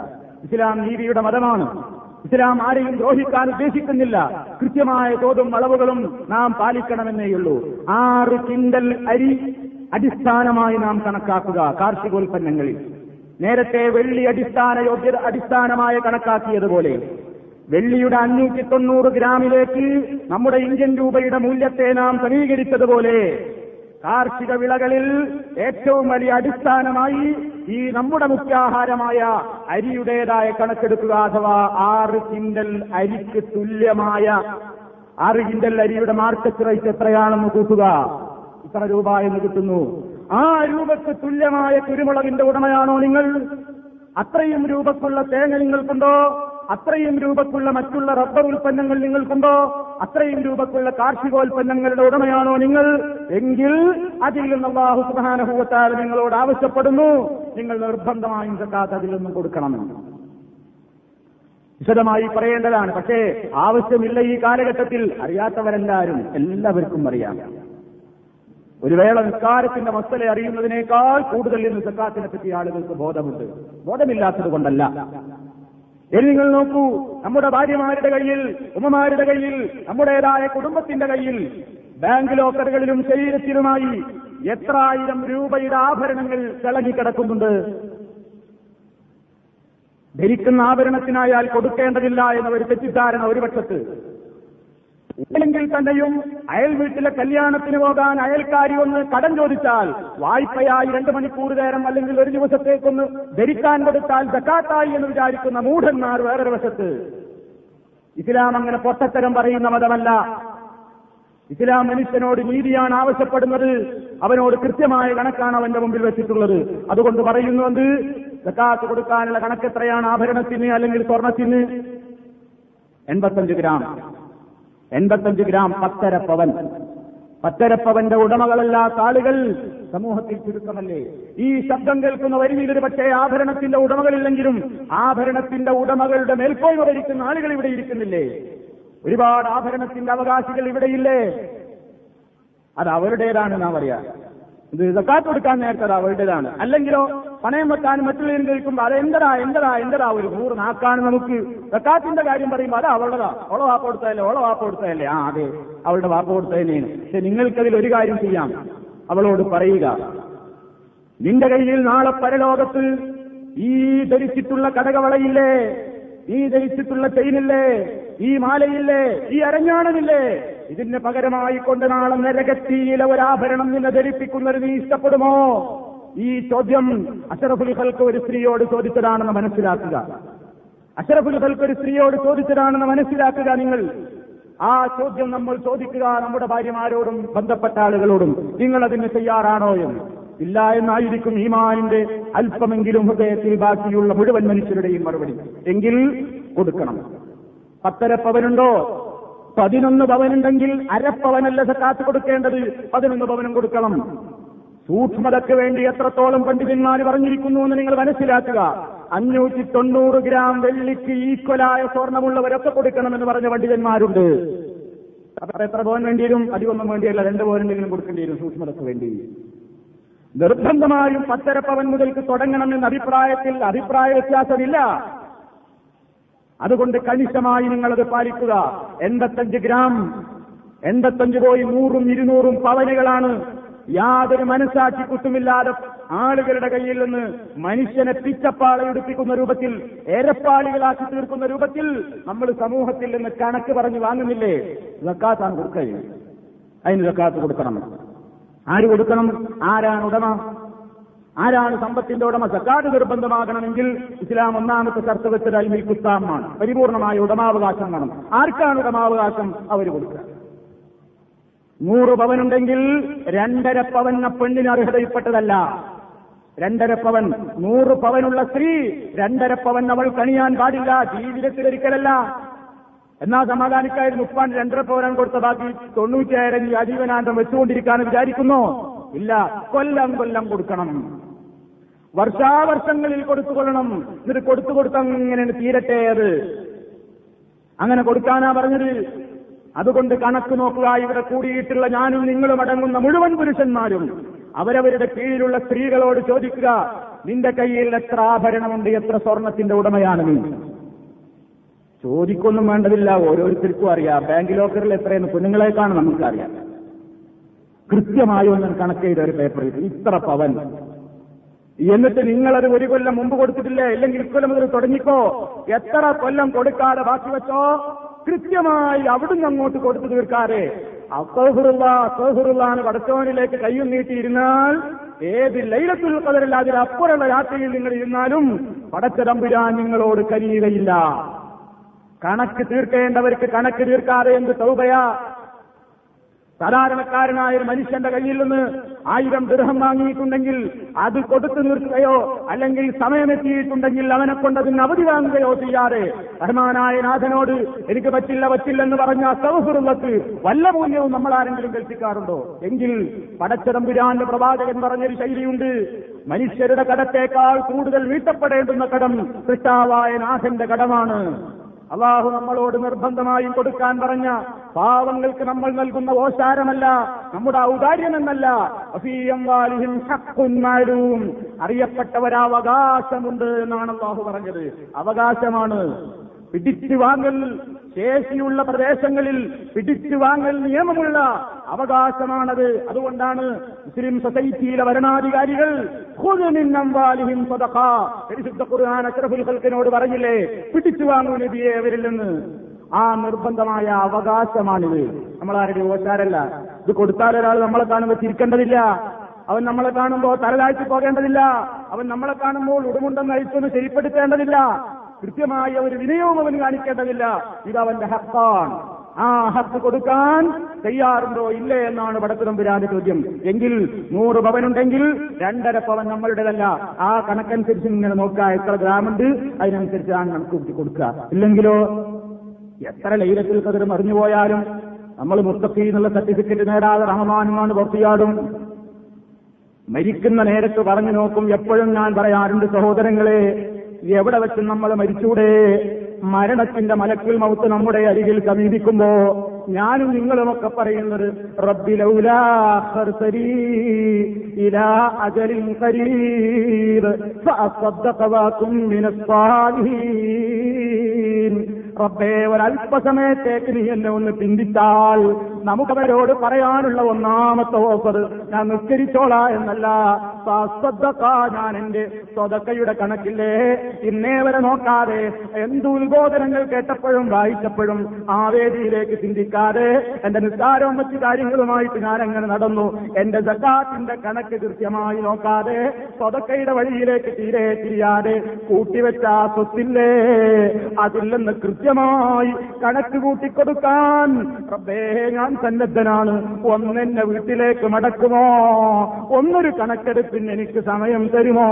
ഇസ്ലാം നീതിയുടെ മതമാണ്. ഇസ്ലാം ആരെയും ദ്രോഹിക്കാൻ ഉദ്ദേശിക്കുന്നില്ല. കൃത്യമായ തോതും അളവുകളും നാം പാലിക്കണമെന്നേയുള്ളൂ ആറ് കിണ്ടൽ അരി അടിസ്ഥാനമായി നാം കണക്കാക്കുക കാർഷികോൽപ്പന്നങ്ങളിൽ. നേരത്തെ വെള്ളി അടിസ്ഥാന യോഗ്യത അടിസ്ഥാനമായി കണക്കാക്കിയതുപോലെ വെള്ളിയുടെ അഞ്ഞൂറ്റി തൊണ്ണൂറ് ഗ്രാമിലേക്ക് നമ്മുടെ ഇന്ത്യൻ രൂപയുടെ മൂല്യത്തെ നാം സമീകരിച്ചതുപോലെ കാർഷിക വിളകളിൽ ഏറ്റവും വലിയ അടിസ്ഥാനമായി ഈ നമ്മുടെ മുഖ്യാഹാരമായ അരിയുടേതായ കണക്കെടുക്കുക അഥവാ ആറ് കിൻഡൽ അരിക്ക് തുല്യമായ ആറ് കിൻഡൽ അരിയുടെ മാർക്കറ്റ് റേറ്റ് എത്രയാണെന്ന് കൂട്ടുക. ഇത്ര രൂപ എന്ന് കിട്ടുന്നു. ആ രൂപക്ക് തുല്യമായ കുരുമുളകിന്റെ ഉടമയാണോ നിങ്ങൾ? അത്രയും രൂപക്കുള്ള തേങ്ങ നിങ്ങൾക്കുണ്ടോ? അത്രയും രൂപക്കുള്ള മറ്റുള്ള റബ്ബർ ഉൽപ്പന്നങ്ങൾ നിങ്ങൾക്കുണ്ടോ? അത്രയും രൂപക്കുള്ള കാർഷികോൽപ്പന്നങ്ങളുടെ ഉടമയാണോ നിങ്ങൾ? എങ്കിൽ അതിൽ നിന്ന് അള്ളാഹു സുബാനഹൂവത്താൽ നിങ്ങളോട് ആവശ്യപ്പെടുന്നു. നിങ്ങൾ നിർബന്ധമായും സക്കാത്ത് അതിൽ നിന്നും കൊടുക്കണമെന്ന്. വിശദമായി പറയേണ്ടതാണ്. പക്ഷേ ആവശ്യമില്ല ഈ കാലഘട്ടത്തിൽ. അറിയാത്തവരെല്ലാവരും എല്ലാവർക്കും അറിയാം. ഒരു വേള നിസ്കാരത്തിന്റെ മസ്തലെ അറിയുന്നതിനേക്കാൾ കൂടുതൽ ഇന്ന് സക്കാത്തിനെ പറ്റി ആളുകൾക്ക് ബോധമുണ്ട്. ബോധമില്ലാത്തത് കൊണ്ടല്ല. ഇനി നിങ്ങൾ നോക്കൂ നമ്മുടെ ഭാര്യമാരുടെ കയ്യിൽ ഉമ്മമാരുടെ കയ്യിൽ നമ്മുടേതായ കുടുംബത്തിന്റെ കയ്യിൽ ബാങ്ക് ലോക്കറുകളിലും ശരീരത്തിലുമായി എത്ര ആയിരം രൂപയുടെ ആഭരണങ്ങൾ തിളങ്ങിക്കിടക്കുന്നുണ്ട്. ധരിക്കുന്ന ആഭരണത്തിനായാൽ കൊടുക്കേണ്ടതില്ല എന്ന ഒരു തെറ്റിദ്ധാരണ ഒരു പക്ഷത്ത്. ഇല്ലെങ്കിൽ തന്നെയും അയൽ വീട്ടിലെ കല്യാണത്തിന് പോകാൻ അയൽക്കാരി ഒന്ന് കടം ചോദിച്ചാൽ വായ്പയായി രണ്ട് മണിക്കൂർ നേരം അല്ലെങ്കിൽ ഒരു ദിവസത്തേക്കൊന്ന് ധരിക്കാൻ കൊടുത്താൽ ജക്കാത്തായി എന്ന് വിചാരിക്കുന്ന മൂഢന്മാർ വേറൊരു വശത്ത്. ഇസ്ലാം അങ്ങനെ പൊട്ടത്തരം പറയുന്ന മതമല്ല. ഇസ്ലാം മനുഷ്യനോട് നീതിയാണ് ആവശ്യപ്പെടുന്നത്. അവനോട് കൃത്യമായ കണക്കാണ് അവന്റെ മുമ്പിൽ വെച്ചിട്ടുള്ളത്. അതുകൊണ്ട് പറയുന്നുണ്ട് ജക്കാത്ത് കൊടുക്കാനുള്ള കണക്ക് എത്രയാണ് ആഭരണത്തിന് അല്ലെങ്കിൽ സ്വർണത്തിന്? എൺപത്തഞ്ച് ഗ്രാം. എൺപത്തഞ്ച് ഗ്രാം പത്തര പവൻ പത്തര പവന്റെ ഉടമകളല്ലാത്ത ആളുകൾ സമൂഹത്തിൽ ചുരുക്കമല്ലേ? ഈ ശബ്ദം കേൾക്കുന്ന വരിയിൽ ഒരു പക്ഷേ ആഭരണത്തിന്റെ ഉടമകളില്ലെങ്കിലും ആഭരണത്തിന്റെ ഉടമകളുടെ മേൽക്കോയ്മ ഭരിക്കുന്ന ആളുകൾ ഇവിടെ ഇരിക്കുന്നില്ലേ? ഒരുപാട് ആഭരണത്തിന്റെ അവകാശികൾ ഇവിടെയില്ലേ അത് അവരുടേതാണ് നാം അറിയാം ഇത് ഇതൊക്കെ കൊടുക്കാൻ നേരത്തെ അത് അവരുടേതാണ്. അല്ലെങ്കിലോ പണയം വെക്കാനും മറ്റുള്ളവരും കേൾക്കുമ്പോൾ അത് എന്തടാ എന്തടാ എന്തടാ ഒരു നൂറ് നാക്കാണ് നമുക്ക്. വെക്കാത്തിന്റെ കാര്യം പറയുമ്പോൾ അത് അവളുടെതാ. അവളെ വാപ്പ കൊടുത്തതല്ലേ അവളെ വാപ്പ കൊടുത്തതല്ലേ? ആ അതെ അവളുടെ വാപ്പ കൊടുത്തതന്നെയാണ്. പക്ഷെ നിങ്ങൾക്കതിൽ ഒരു കാര്യം ചെയ്യാം. അവളോട് പറയുക നിന്റെ കയ്യിൽ നാളെ പരലോകത്ത് ഈ ധരിച്ചിട്ടുള്ള കടകവളയില്ലേ ഈ ധരിച്ചിട്ടുള്ള ചെയിനില്ലേ ഈ മാലയില്ലേ? ഈ അരഞ്ഞാണമില്ലേ ഇതിന് പകരമായി കൊണ്ട് നാളെ നരകത്തിയിലെ ഒരാഭരണം നിന്നെ ധരിപ്പിക്കുന്നത് നീ ഇഷ്ടപ്പെടുമോ? ഈ ചോദ്യം അഷറഫുൽ ഖൽക്ക് ഒരു സ്ത്രീയോട് ചോദിച്ചതാണെന്ന് മനസ്സിലാക്കുക. അഷറഫുൽ ഖൽക്ക് ഒരു സ്ത്രീയോട് ചോദിച്ചതാണെന്ന് മനസ്സിലാക്കുക നിങ്ങൾ. ആ ചോദ്യം നമ്മൾ ചോദിക്കുക നമ്മുടെ ഭാര്യമാരോടും ബന്ധപ്പെട്ട ആളുകളോടും. നിങ്ങൾ അതിന് തയ്യാറാണോ എന്ന്. ഇല്ല എന്നായിരിക്കും ഈമാനിന്റെ അല്പമെങ്കിലും ഹൃദയത്തിൽ ബാക്കിയുള്ള മുഴുവൻ മനുഷ്യരുടെയും മറുപടി. എങ്കിൽ കൊടുക്കണം. പത്തര പവനുണ്ടോ പതിനൊന്ന് പവനുണ്ടെങ്കിൽ അരപ്പവനല്ല സക്കാത്ത് കൊടുക്കേണ്ടത്. പതിനൊന്ന് പവനും കൊടുക്കണം. സൂക്ഷ്മതയ്ക്ക് വേണ്ടി എത്രത്തോളം പണ്ഡിതന്മാർ പറഞ്ഞിരിക്കുന്നു എന്ന് നിങ്ങൾ മനസ്സിലാക്കുക. അഞ്ഞൂറ്റി തൊണ്ണൂറ് ഗ്രാം വെള്ളിക്ക് ഈക്വലായ സ്വർണമുള്ളവരൊക്കെ കൊടുക്കണമെന്ന് പറഞ്ഞ പണ്ഡിതന്മാരുണ്ട്. അപ്പൊ എത്ര പോകാൻ വേണ്ടിയും അധികമൊന്നും വേണ്ടിയല്ല രണ്ട് പവനെന്തെങ്കിലും കൊടുക്കേണ്ടി വരും സൂക്ഷ്മതയ്ക്ക് വേണ്ടി. നിർബന്ധമായും പത്തര പവൻ മുതൽക്ക് തുടങ്ങണമെന്ന അഭിപ്രായത്തിൽ അഭിപ്രായ വ്യത്യാസമില്ല. അതുകൊണ്ട് കണിശമായി നിങ്ങളത് പാലിക്കുക. എൺപത്തഞ്ച് ഗ്രാം എൺപത്തഞ്ച് പോയി നൂറും ഇരുന്നൂറും പവനുകളാണ് യാതൊരു മനസാക്ഷി കുത്തുമില്ലാതെ ആളുകളുടെ കയ്യിൽ നിന്ന് മനുഷ്യനെ പിച്ചപ്പാളയെടുപ്പിക്കുന്ന രൂപത്തിൽ ഏരപ്പാളികളാക്കി തീർക്കുന്ന രൂപത്തിൽ നമ്മൾ സമൂഹത്തിൽ നിന്ന് കണക്ക് പറഞ്ഞു വാങ്ങുന്നില്ലേ? ജക്കാത്താണ് കൊടുക്കുക അതിന് ജക്കാത്ത് കൊടുക്കണം. ആര് കൊടുക്കണം? ആരാണ് ഉടമ? ആരാണ് സമ്പത്തിന്റെ ഉടമ? സക്കാത്ത് നിർബന്ധമാകണമെങ്കിൽ ഇസ്ലാം ഒന്നാമത്തെ ചർച്ച വെച്ചത് അൽമിൽ കുത്താമാണ് പരിപൂർണമായ ഉടമാവകാശം വേണം. ആർക്കാണ് ഉടമാവകാശം? അവർ കൊടുക്കുക. നൂറ് പവനുണ്ടെങ്കിൽ രണ്ടര പവൻ ആ പെണ്ണിന് അർഹതയിൽപ്പെട്ടതല്ല. രണ്ടര പവൻ നൂറ് പവനുള്ള സ്ത്രീ രണ്ടര പവൻ അവൾ കണിയാൻ പാടില്ല ജീവിതത്തിൽ ജീവിതത്തിലൊരിക്കലല്ല എന്നാ സമാധാനിക്കായിരുന്നു. ഉപ്പാൻ രണ്ടര പവനാണ് കൊടുത്ത ബാക്കി തൊണ്ണൂറ്റിയായിരം ഈ ആജീവനാന്തം വെച്ചുകൊണ്ടിരിക്കാന്ന് വിചാരിക്കുന്നു. ഇല്ല കൊല്ലം കൊല്ലം കൊടുക്കണം. വർഷാവർഷങ്ങളിൽ കൊടുത്തുകൊള്ളണം. എന്നിട്ട് കൊടുത്തു കൊടുത്തങ്ങനെ തീരട്ടെ അത്. അങ്ങനെ കൊടുക്കാനാ പറഞ്ഞത്. അതുകൊണ്ട് കണക്ക് നോക്കുക ഇവിടെ കൂടിയിട്ടുള്ള ഞാനും നിങ്ങളും അടങ്ങുന്ന മുഴുവൻ പുരുഷന്മാരും അവരവരുടെ കീഴിലുള്ള സ്ത്രീകളോട് ചോദിക്കുക നിന്റെ കയ്യിൽ എത്ര ആഭരണമുണ്ട് എത്ര സ്വർണത്തിന്റെ ഉടമയാണ് നീ? ചോദിക്കൊന്നും വേണ്ടതില്ല ഓരോരുത്തർക്കും അറിയാം. ബാങ്ക് ലോക്കറിൽ എത്രയെന്ന് കുഞ്ഞുങ്ങളെക്കാണ് നമുക്കറിയാം. കൃത്യമായി ഒന്നും കണക്ക് ചെയ്ത ഒരു പേപ്പറിൽ ഇത്ര പവൻ. എന്നിട്ട് നിങ്ങളത് ഒരു കൊല്ലം മുമ്പ് കൊടുത്തിട്ടില്ലേ? അല്ലെങ്കിൽ ഇക്കൊല്ലം മുതൽ തുടങ്ങിക്കോ. എത്ര കൊല്ലം കൊടുക്കാതെ ബാക്കി വെച്ചോ? കൃത്യമായി അവിടുന്ന് അങ്ങോട്ട് കൊടുത്തു തീർക്കാതെ. അസഹുറുള്ള അസഹുറുള്ളാണ് പടച്ചോനിലേക്ക് കയ്യും നീട്ടിയിരുന്നാൽ ഏത് ലൈലത്തുൽ അതിൽ അപ്പുറമുള്ള രാത്രിയിൽ നിങ്ങൾ ഇരുന്നാലും പടച്ചതമ്പുരാൻ നിങ്ങളോട് കനിയുകയില്ല കണക്ക് തീർക്കേണ്ടവർക്ക് കണക്ക് തീർക്കാതെ എന്ത് തൗബയാ? സാധാരണക്കാരനായ ഒരു മനുഷ്യന്റെ കയ്യിൽ നിന്ന് ആയിരം ദൃഹം വാങ്ങിയിട്ടുണ്ടെങ്കിൽ അത് കൊടുത്തു നിർത്തുകയോ അല്ലെങ്കിൽ സമയമെത്തിയിട്ടുണ്ടെങ്കിൽ അവനെ കൊണ്ട് അതിന് അവധി വാങ്ങുകയോ ചെയ്യാതെ റഹ്മാനായ നാഥനോട് എനിക്ക് പറ്റില്ല പറ്റില്ലെന്ന് പറഞ്ഞ സൗഹൃദത്ത് വല്ല മൂല്യവും നമ്മൾ ആരെങ്കിലും കൽപ്പിക്കാറുണ്ടോ? എങ്കിൽ പടച്ചതമ്പുരാന്റെ പ്രവാചകൻ പറഞ്ഞൊരു ശൈലിയുണ്ട്. മനുഷ്യരുടെ കടത്തേക്കാൾ കൂടുതൽ വീട്ടപ്പെടേണ്ടുന്ന കടം സൃഷ്ടാവായ നാഥന്റെ കടമാണ്. അള്ളാഹു നമ്മളോട് നിർബന്ധമായും കൊടുക്കാൻ പറഞ്ഞ പാവങ്ങൾക്ക് നമ്മൾ നൽകുന്ന ഓശാരമല്ല നമ്മുടെ ഔദാര്യമെന്നല്ല. അറിയപ്പെട്ടവരവകാശമുണ്ട് എന്നാണ് അള്ളാഹു പറഞ്ഞത്. അവകാശമാണ്. പിടിച്ചു വാങ്ങൽ ശേഷിയുള്ള പ്രദേശങ്ങളിൽ പിടിച്ചു വാങ്ങൽ നിയമമുള്ള അവകാശമാണത്. അതുകൊണ്ടാണ് മുസ്ലിം സൊസൈറ്റിയിലെ ഭരണാധികാരികൾ. പരിശുദ്ധ ഖുർആൻ ഖൽക്കിനോട് പറഞ്ഞില്ലേ? പിടിച്ചു വാങ്ങൂ നബിയെ അവരിൽ നിന്ന്. ആ നിർബന്ധമായ അവകാശമാണിത്. നമ്മളാരുടെ ഓശാരല്ല ഇത് കൊടുത്താൽ ഒരാൾ നമ്മളെ കാണുമ്പോൾ ചിരിക്കേണ്ടതില്ല. അവൻ നമ്മളെ കാണുമ്പോൾ തലതാഴ്ച പോകേണ്ടതില്ല. അവൻ നമ്മളെ കാണുമ്പോൾ ഉടുമുണ്ടെന്ന് അഴിച്ചൊന്ന് ശരിപ്പെടുത്തേണ്ടതില്ല. കൃത്യമായ ഒരു വിനയവും അവന് കാണിക്കേണ്ടതില്ല. ഇത് അവന്റെ ഹക്കാണ്. ആ ഹക്ക് കൊടുക്കാൻ തയ്യാറുണ്ടോ ഇല്ലേ എന്നാണ് പടത്തുതമ്പുരാന്റെ ചോദ്യം. എങ്കിൽ നൂറ് പവനുണ്ടെങ്കിൽ രണ്ടര പവൻ നമ്മളുടേതല്ല. ആ കണക്കനുസരിച്ച് ഇങ്ങനെ നോക്കുക. എത്ര ഗ്രാമുണ്ട്? അതിനനുസരിച്ചാണ് നമുക്ക് കൊടുക്കുക. ഇല്ലെങ്കിലോ എത്ര ലൈലത്തിൽ കതിർ മറിഞ്ഞുപോയാലും നമ്മൾ മുത്തഫി എന്നുള്ള സർട്ടിഫിക്കറ്റ് നേടാതെ റഹമാനുമാണ് പുറത്തിയാടും മരിക്കുന്ന നേരത്ത് പറഞ്ഞു നോക്കും. എപ്പോഴും ഞാൻ പറയാറുണ്ട് സഹോദരങ്ങളെ എവിടെ വെച്ച് നമ്മൾ മരിച്ചൂടെ? മരണത്തിന്റെ മലക്കിൽ മൗത്ത് നമ്മുടെ അരികിൽ സമീപിക്കുമ്പോ ഞാനും നിങ്ങളുമൊക്കെ പറയുന്നത് റബ്ബിലൗലാ റബ്ബേ ഒരല്പസമയത്തേക്ക് നീ എന്നെ ഒന്ന് പിന്തിച്ചാൽ നമുക്കവരോട് പറയാനുള്ള ഒന്നാമത്തെ ഓഫർ ഞാൻ നിസ്കരിച്ചോളാ എന്നല്ല. ഞാൻ എന്റെ സ്വതക്കയുടെ കണക്കില്ലേ? ഇന്നേ വരെ നോക്കാതെ എന്ത് ഉത്ബോധനങ്ങൾ കേട്ടപ്പോഴും വായിച്ചപ്പോഴും ആ വേദിയിലേക്ക് ചിന്തിക്കാതെ എന്റെ നിസ്കാരവും മറ്റ് കാര്യങ്ങളുമായിട്ട് ഞാൻ അങ്ങനെ നടന്നു. എന്റെ ജക്കാത്തിന്റെ കണക്ക് കൃത്യമായി നോക്കാതെ സ്വതക്കയുടെ വഴിയിലേക്ക് തീരെ തിരിയാതെ കൂട്ടിവെച്ച ആ സ്വത്തില്ലേ? അതിൽ നിന്ന് കൃത്യമായി കണക്ക് കൂട്ടിക്കൊടുക്കാൻ. റബ്ബേ ഞാൻ സന്നദ്ധനാണ്. ഒന്നെന്നെ വീട്ടിലേക്ക് മടക്കുമോ? ഒന്നൊരു കണക്കെടുപ്പിന് എനിക്ക് സമയം തരുമോ?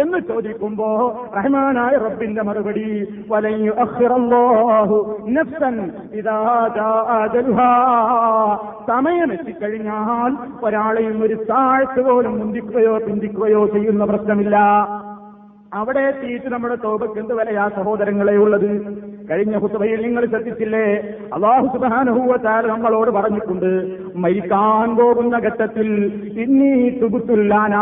എന്ന് ചോദിക്കുമ്പോ റഹ്മാനായ റബ്ബിന്റെ മറുപടി സമയം എത്തിക്കഴിഞ്ഞാൽ ഒരാളെയും ഒരു താഴ്ച പോലും മുന്തിക്കുകയോ പിന്തിക്കുകയോ ചെയ്യുന്ന പ്രശ്നമില്ല. അവിടെ എത്തിയിട്ട് നമ്മുടെ തോപക്ക് എന്ത് വിലയാ സഹോദരങ്ങളെ ഉള്ളത്? കഴിഞ്ഞ ഹുസബയിൽ നിങ്ങൾ ശ്രദ്ധിച്ചില്ലേ? അള്ളാഹു സുബാനുഭൂവത്താൽ നമ്മളോട് പറഞ്ഞിട്ടുണ്ട് മരിക്കാൻ പോകുന്ന ഘട്ടത്തിൽ ഇന്നീ തുബുത്തുല്ലാന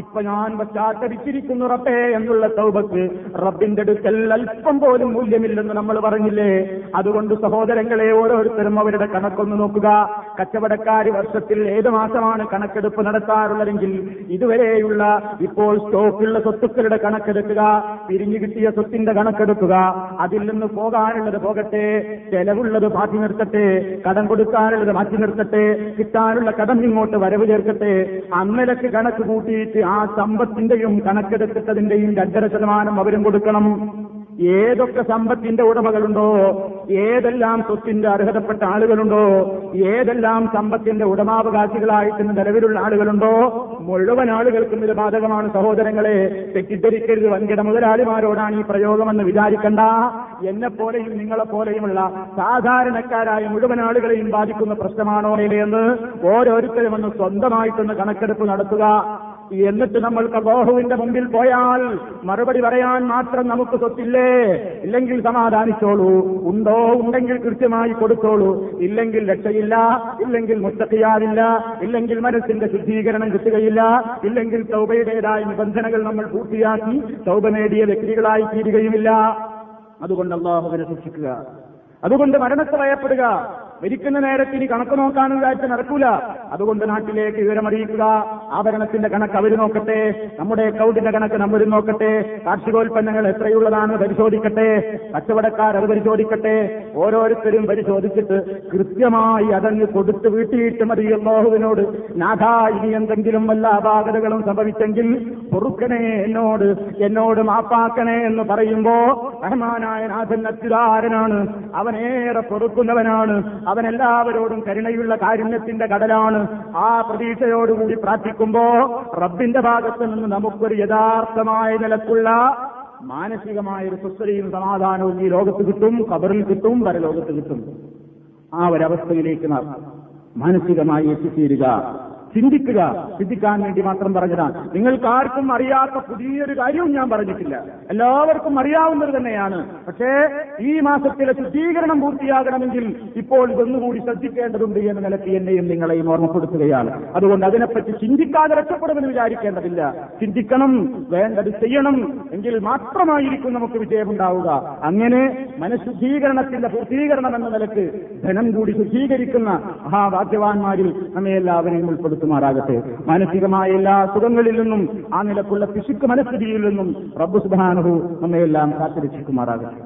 ഇപ്പൊ ഞാൻ പശ്ചാത്തപിച്ചിരിക്കുന്നു റബ്ബേ എന്നുള്ള തൗബക്ക് റബ്ബിന്റെ അടുക്കൽ അല്പം പോലും മൂല്യമില്ലെന്ന് നമ്മൾ പറഞ്ഞില്ലേ? അതുകൊണ്ട് സഹോദരങ്ങളെ ഓരോരുത്തരും അവരുടെ കണക്കൊന്ന് നോക്കുക. കച്ചവടക്കാർ വർഷത്തിൽ ഏത് മാസമാണ് കണക്കെടുപ്പ് നടത്താറുള്ളതെങ്കിൽ ഇതുവരെയുള്ള ഇപ്പോൾ സ്റ്റോക്കുള്ള സ്വത്തുക്കളുടെ കണക്കെടുക്കുക പിരിഞ്ഞു കിട്ടിയ സ്വത്തിന്റെ കണക്കെടുക്കുക. അതിൽ നിന്ന് പോകാനുള്ളത് പോകട്ടെ ചെലവുള്ളത് മാറ്റി നിർത്തട്ടെ കടം കൊടുക്കാനുള്ളത് മാറ്റി നിർത്തട്ടെ കിട്ടാനുള്ള കടം ഇങ്ങോട്ട് വരവ് ചേർക്കട്ടെ. അന്നലക്ക് കണക്ക് കൂട്ടിയിട്ട് ആ സമ്പത്തിന്റെയും കണക്കെടുത്തിട്ടതിന്റെയും രണ്ടര ശതമാനം അവരും കൊടുക്കണം. ഏതൊക്കെ സമ്പത്തിന്റെ ഉടമകളുണ്ടോ ഏതെല്ലാം സ്വത്തിന്റെ അർഹതപ്പെട്ട ആളുകളുണ്ടോ ഏതെല്ലാം സമ്പത്തിന്റെ ഉടമാവകാശികളായിട്ട് നിലവിലുള്ള ആളുകളുണ്ടോ മുഴുവൻ ആളുകൾക്കും ഇത് ബാധകമാണ്. സഹോദരങ്ങളെ തെറ്റിദ്ധരിക്കരുത്. വൻകിട മുതലാളിമാരോടാണ് ഈ പ്രയോഗമെന്ന് വിചാരിക്കണ്ട. എന്നെപ്പോലെയും നിങ്ങളെപ്പോലെയുമുള്ള നിങ്ങളെ സാധാരണക്കാരായ മുഴുവൻ ആളുകളെയും ബാധിക്കുന്ന പ്രശ്നമാണോ എന്ന് ഓരോരുത്തരും ഒന്ന് സ്വന്തമായിട്ടൊന്ന് കണക്കെടുപ്പ് നടത്തുക. എന്നിട്ട് നമ്മൾ കബോഹുവിന്റെ മുമ്പിൽ പോയാൽ മറുപടി പറയാൻ മാത്രം നമുക്ക് സ്വത്തില്ലേ? ഇല്ലെങ്കിൽ സമാധാനിച്ചോളൂ. ഉണ്ടോ? ഉണ്ടെങ്കിൽ കൃത്യമായി കൊടുത്തോളൂ. ഇല്ലെങ്കിൽ രക്ഷയില്ല. ഇല്ലെങ്കിൽ മുത്തക്കിയാവില്ല ഇല്ലെങ്കിൽ മനസ്സിന്റെ ശുദ്ധീകരണം കിട്ടുകയില്ല. ഇല്ലെങ്കിൽ തൗബയുടേതായ നിബന്ധനകൾ നമ്മൾ പൂർത്തിയാക്കി തൗബ നേടിയ വ്യക്തികളായി തീരുകയുമില്ല. അതുകൊണ്ട് അള്ളാഹുവിനെ സൂക്ഷിക്കുക. അതുകൊണ്ട് മരണത്തെ ഭയപ്പെടുക. മരിക്കുന്ന നേരത്ത് ഇനി കണക്ക് നോക്കാനും കാഴ്ച നടക്കൂല. അതുകൊണ്ട് നാട്ടിലേക്ക് വിവരമറിയിക്കുക. ആഭരണത്തിന്റെ കണക്ക് അവർ നോക്കട്ടെ. നമ്മുടെ അക്കൗണ്ടിന്റെ കണക്ക് നമ്മൾ നോക്കട്ടെ. കാർഷികോൽപ്പന്നങ്ങൾ എത്രയുള്ളതാണ് പരിശോധിക്കട്ടെ. കച്ചവടക്കാർ അത് പരിശോധിക്കട്ടെ. ഓരോരുത്തരും പരിശോധിച്ചിട്ട് കൃത്യമായി അതങ്ങ് കൊടുത്ത് വീട്ടിയിട്ട് മതി. അള്ളാഹുവിനോട് നാഥാ ഇനി എന്തെങ്കിലും വല്ല അപാകതകളും സംഭവിച്ചെങ്കിൽ പൊറുക്കണേ എന്നോട് എന്നോട് മാപ്പാക്കണേ എന്ന് പറയുമ്പോ റഹ്മാനായ നാഥൻ അച്യുതാരനാണ് അവനേറെ പൊറുക്കുന്നവനാണ്. അവൻ എല്ലാവരോടും കരുണയുള്ള കാരുണ്യത്തിന്റെ കടലാണ് ആ പ്രതീക്ഷയോടുകൂടി പ്രാർത്ഥിക്കുമ്പോ റബ്ബിന്റെ ഭാഗത്ത് നിന്ന് നമുക്കൊരു യഥാർത്ഥമായ നിലക്കുള്ള മാനസികമായ ഒരു സ്വസ്ഥതയും സമാധാനവും ഈ ലോകത്ത് കിട്ടും കബറിൽ കിട്ടും പരലോകത്ത് കിട്ടും. ആ ഒരവസ്ഥയിലേക്ക് മാനസികമായി എത്തിച്ചേരുക. ചിന്തിക്കുക ചിന്തിക്കാൻ വേണ്ടി മാത്രം പറഞ്ഞതാണ്. നിങ്ങൾക്ക് ആർക്കും അറിയാത്ത പുതിയൊരു കാര്യവും ഞാൻ പറഞ്ഞിട്ടില്ല. എല്ലാവർക്കും അറിയാവുന്നത് തന്നെയാണ്. പക്ഷേ ഈ മാസത്തിലെ ശുദ്ധീകരണം പൂർത്തിയാകണമെങ്കിൽ ഇപ്പോൾ ഇതൊന്നുകൂടി ശ്രദ്ധിക്കേണ്ടതുണ്ട് എന്ന നിലയ്ക്ക് എന്നെയും നിങ്ങളെയും ഓർമ്മപ്പെടുത്തുകയാണ്. അതുകൊണ്ട് അതിനെപ്പറ്റി ചിന്തിക്കാതെ രക്ഷപ്പെടുമെന്ന് വിചാരിക്കേണ്ടതില്ല. ചിന്തിക്കണം വേണ്ടത് ചെയ്യണം എങ്കിൽ മാത്രമായിരിക്കും നമുക്ക് വിജയമുണ്ടാവുക. അങ്ങനെ മനഃശുദ്ധീകരണത്തിന്റെ പൂർത്തീകരണം എന്ന നിലയ്ക്ക് ധനം കൂടി ശുദ്ധീകരിക്കുന്ന മഹാഭാഗ്യവാന്മാരിൽ നമ്മെ എല്ലാവരെയും ഉൾപ്പെടുത്തുമാറാകട്ടെ. മാനസികമായ എല്ലാ സുഖങ്ങളിൽ നിന്നും ആ നിലക്കുള്ള പിശുക്ക് മനസ്ഥിതിയിൽ നിന്നും റബ്ബു സുബാനഹു നമ്മയെല്ലാം കാത്തിരക്ഷിക്കുമാറാകട്ടെ.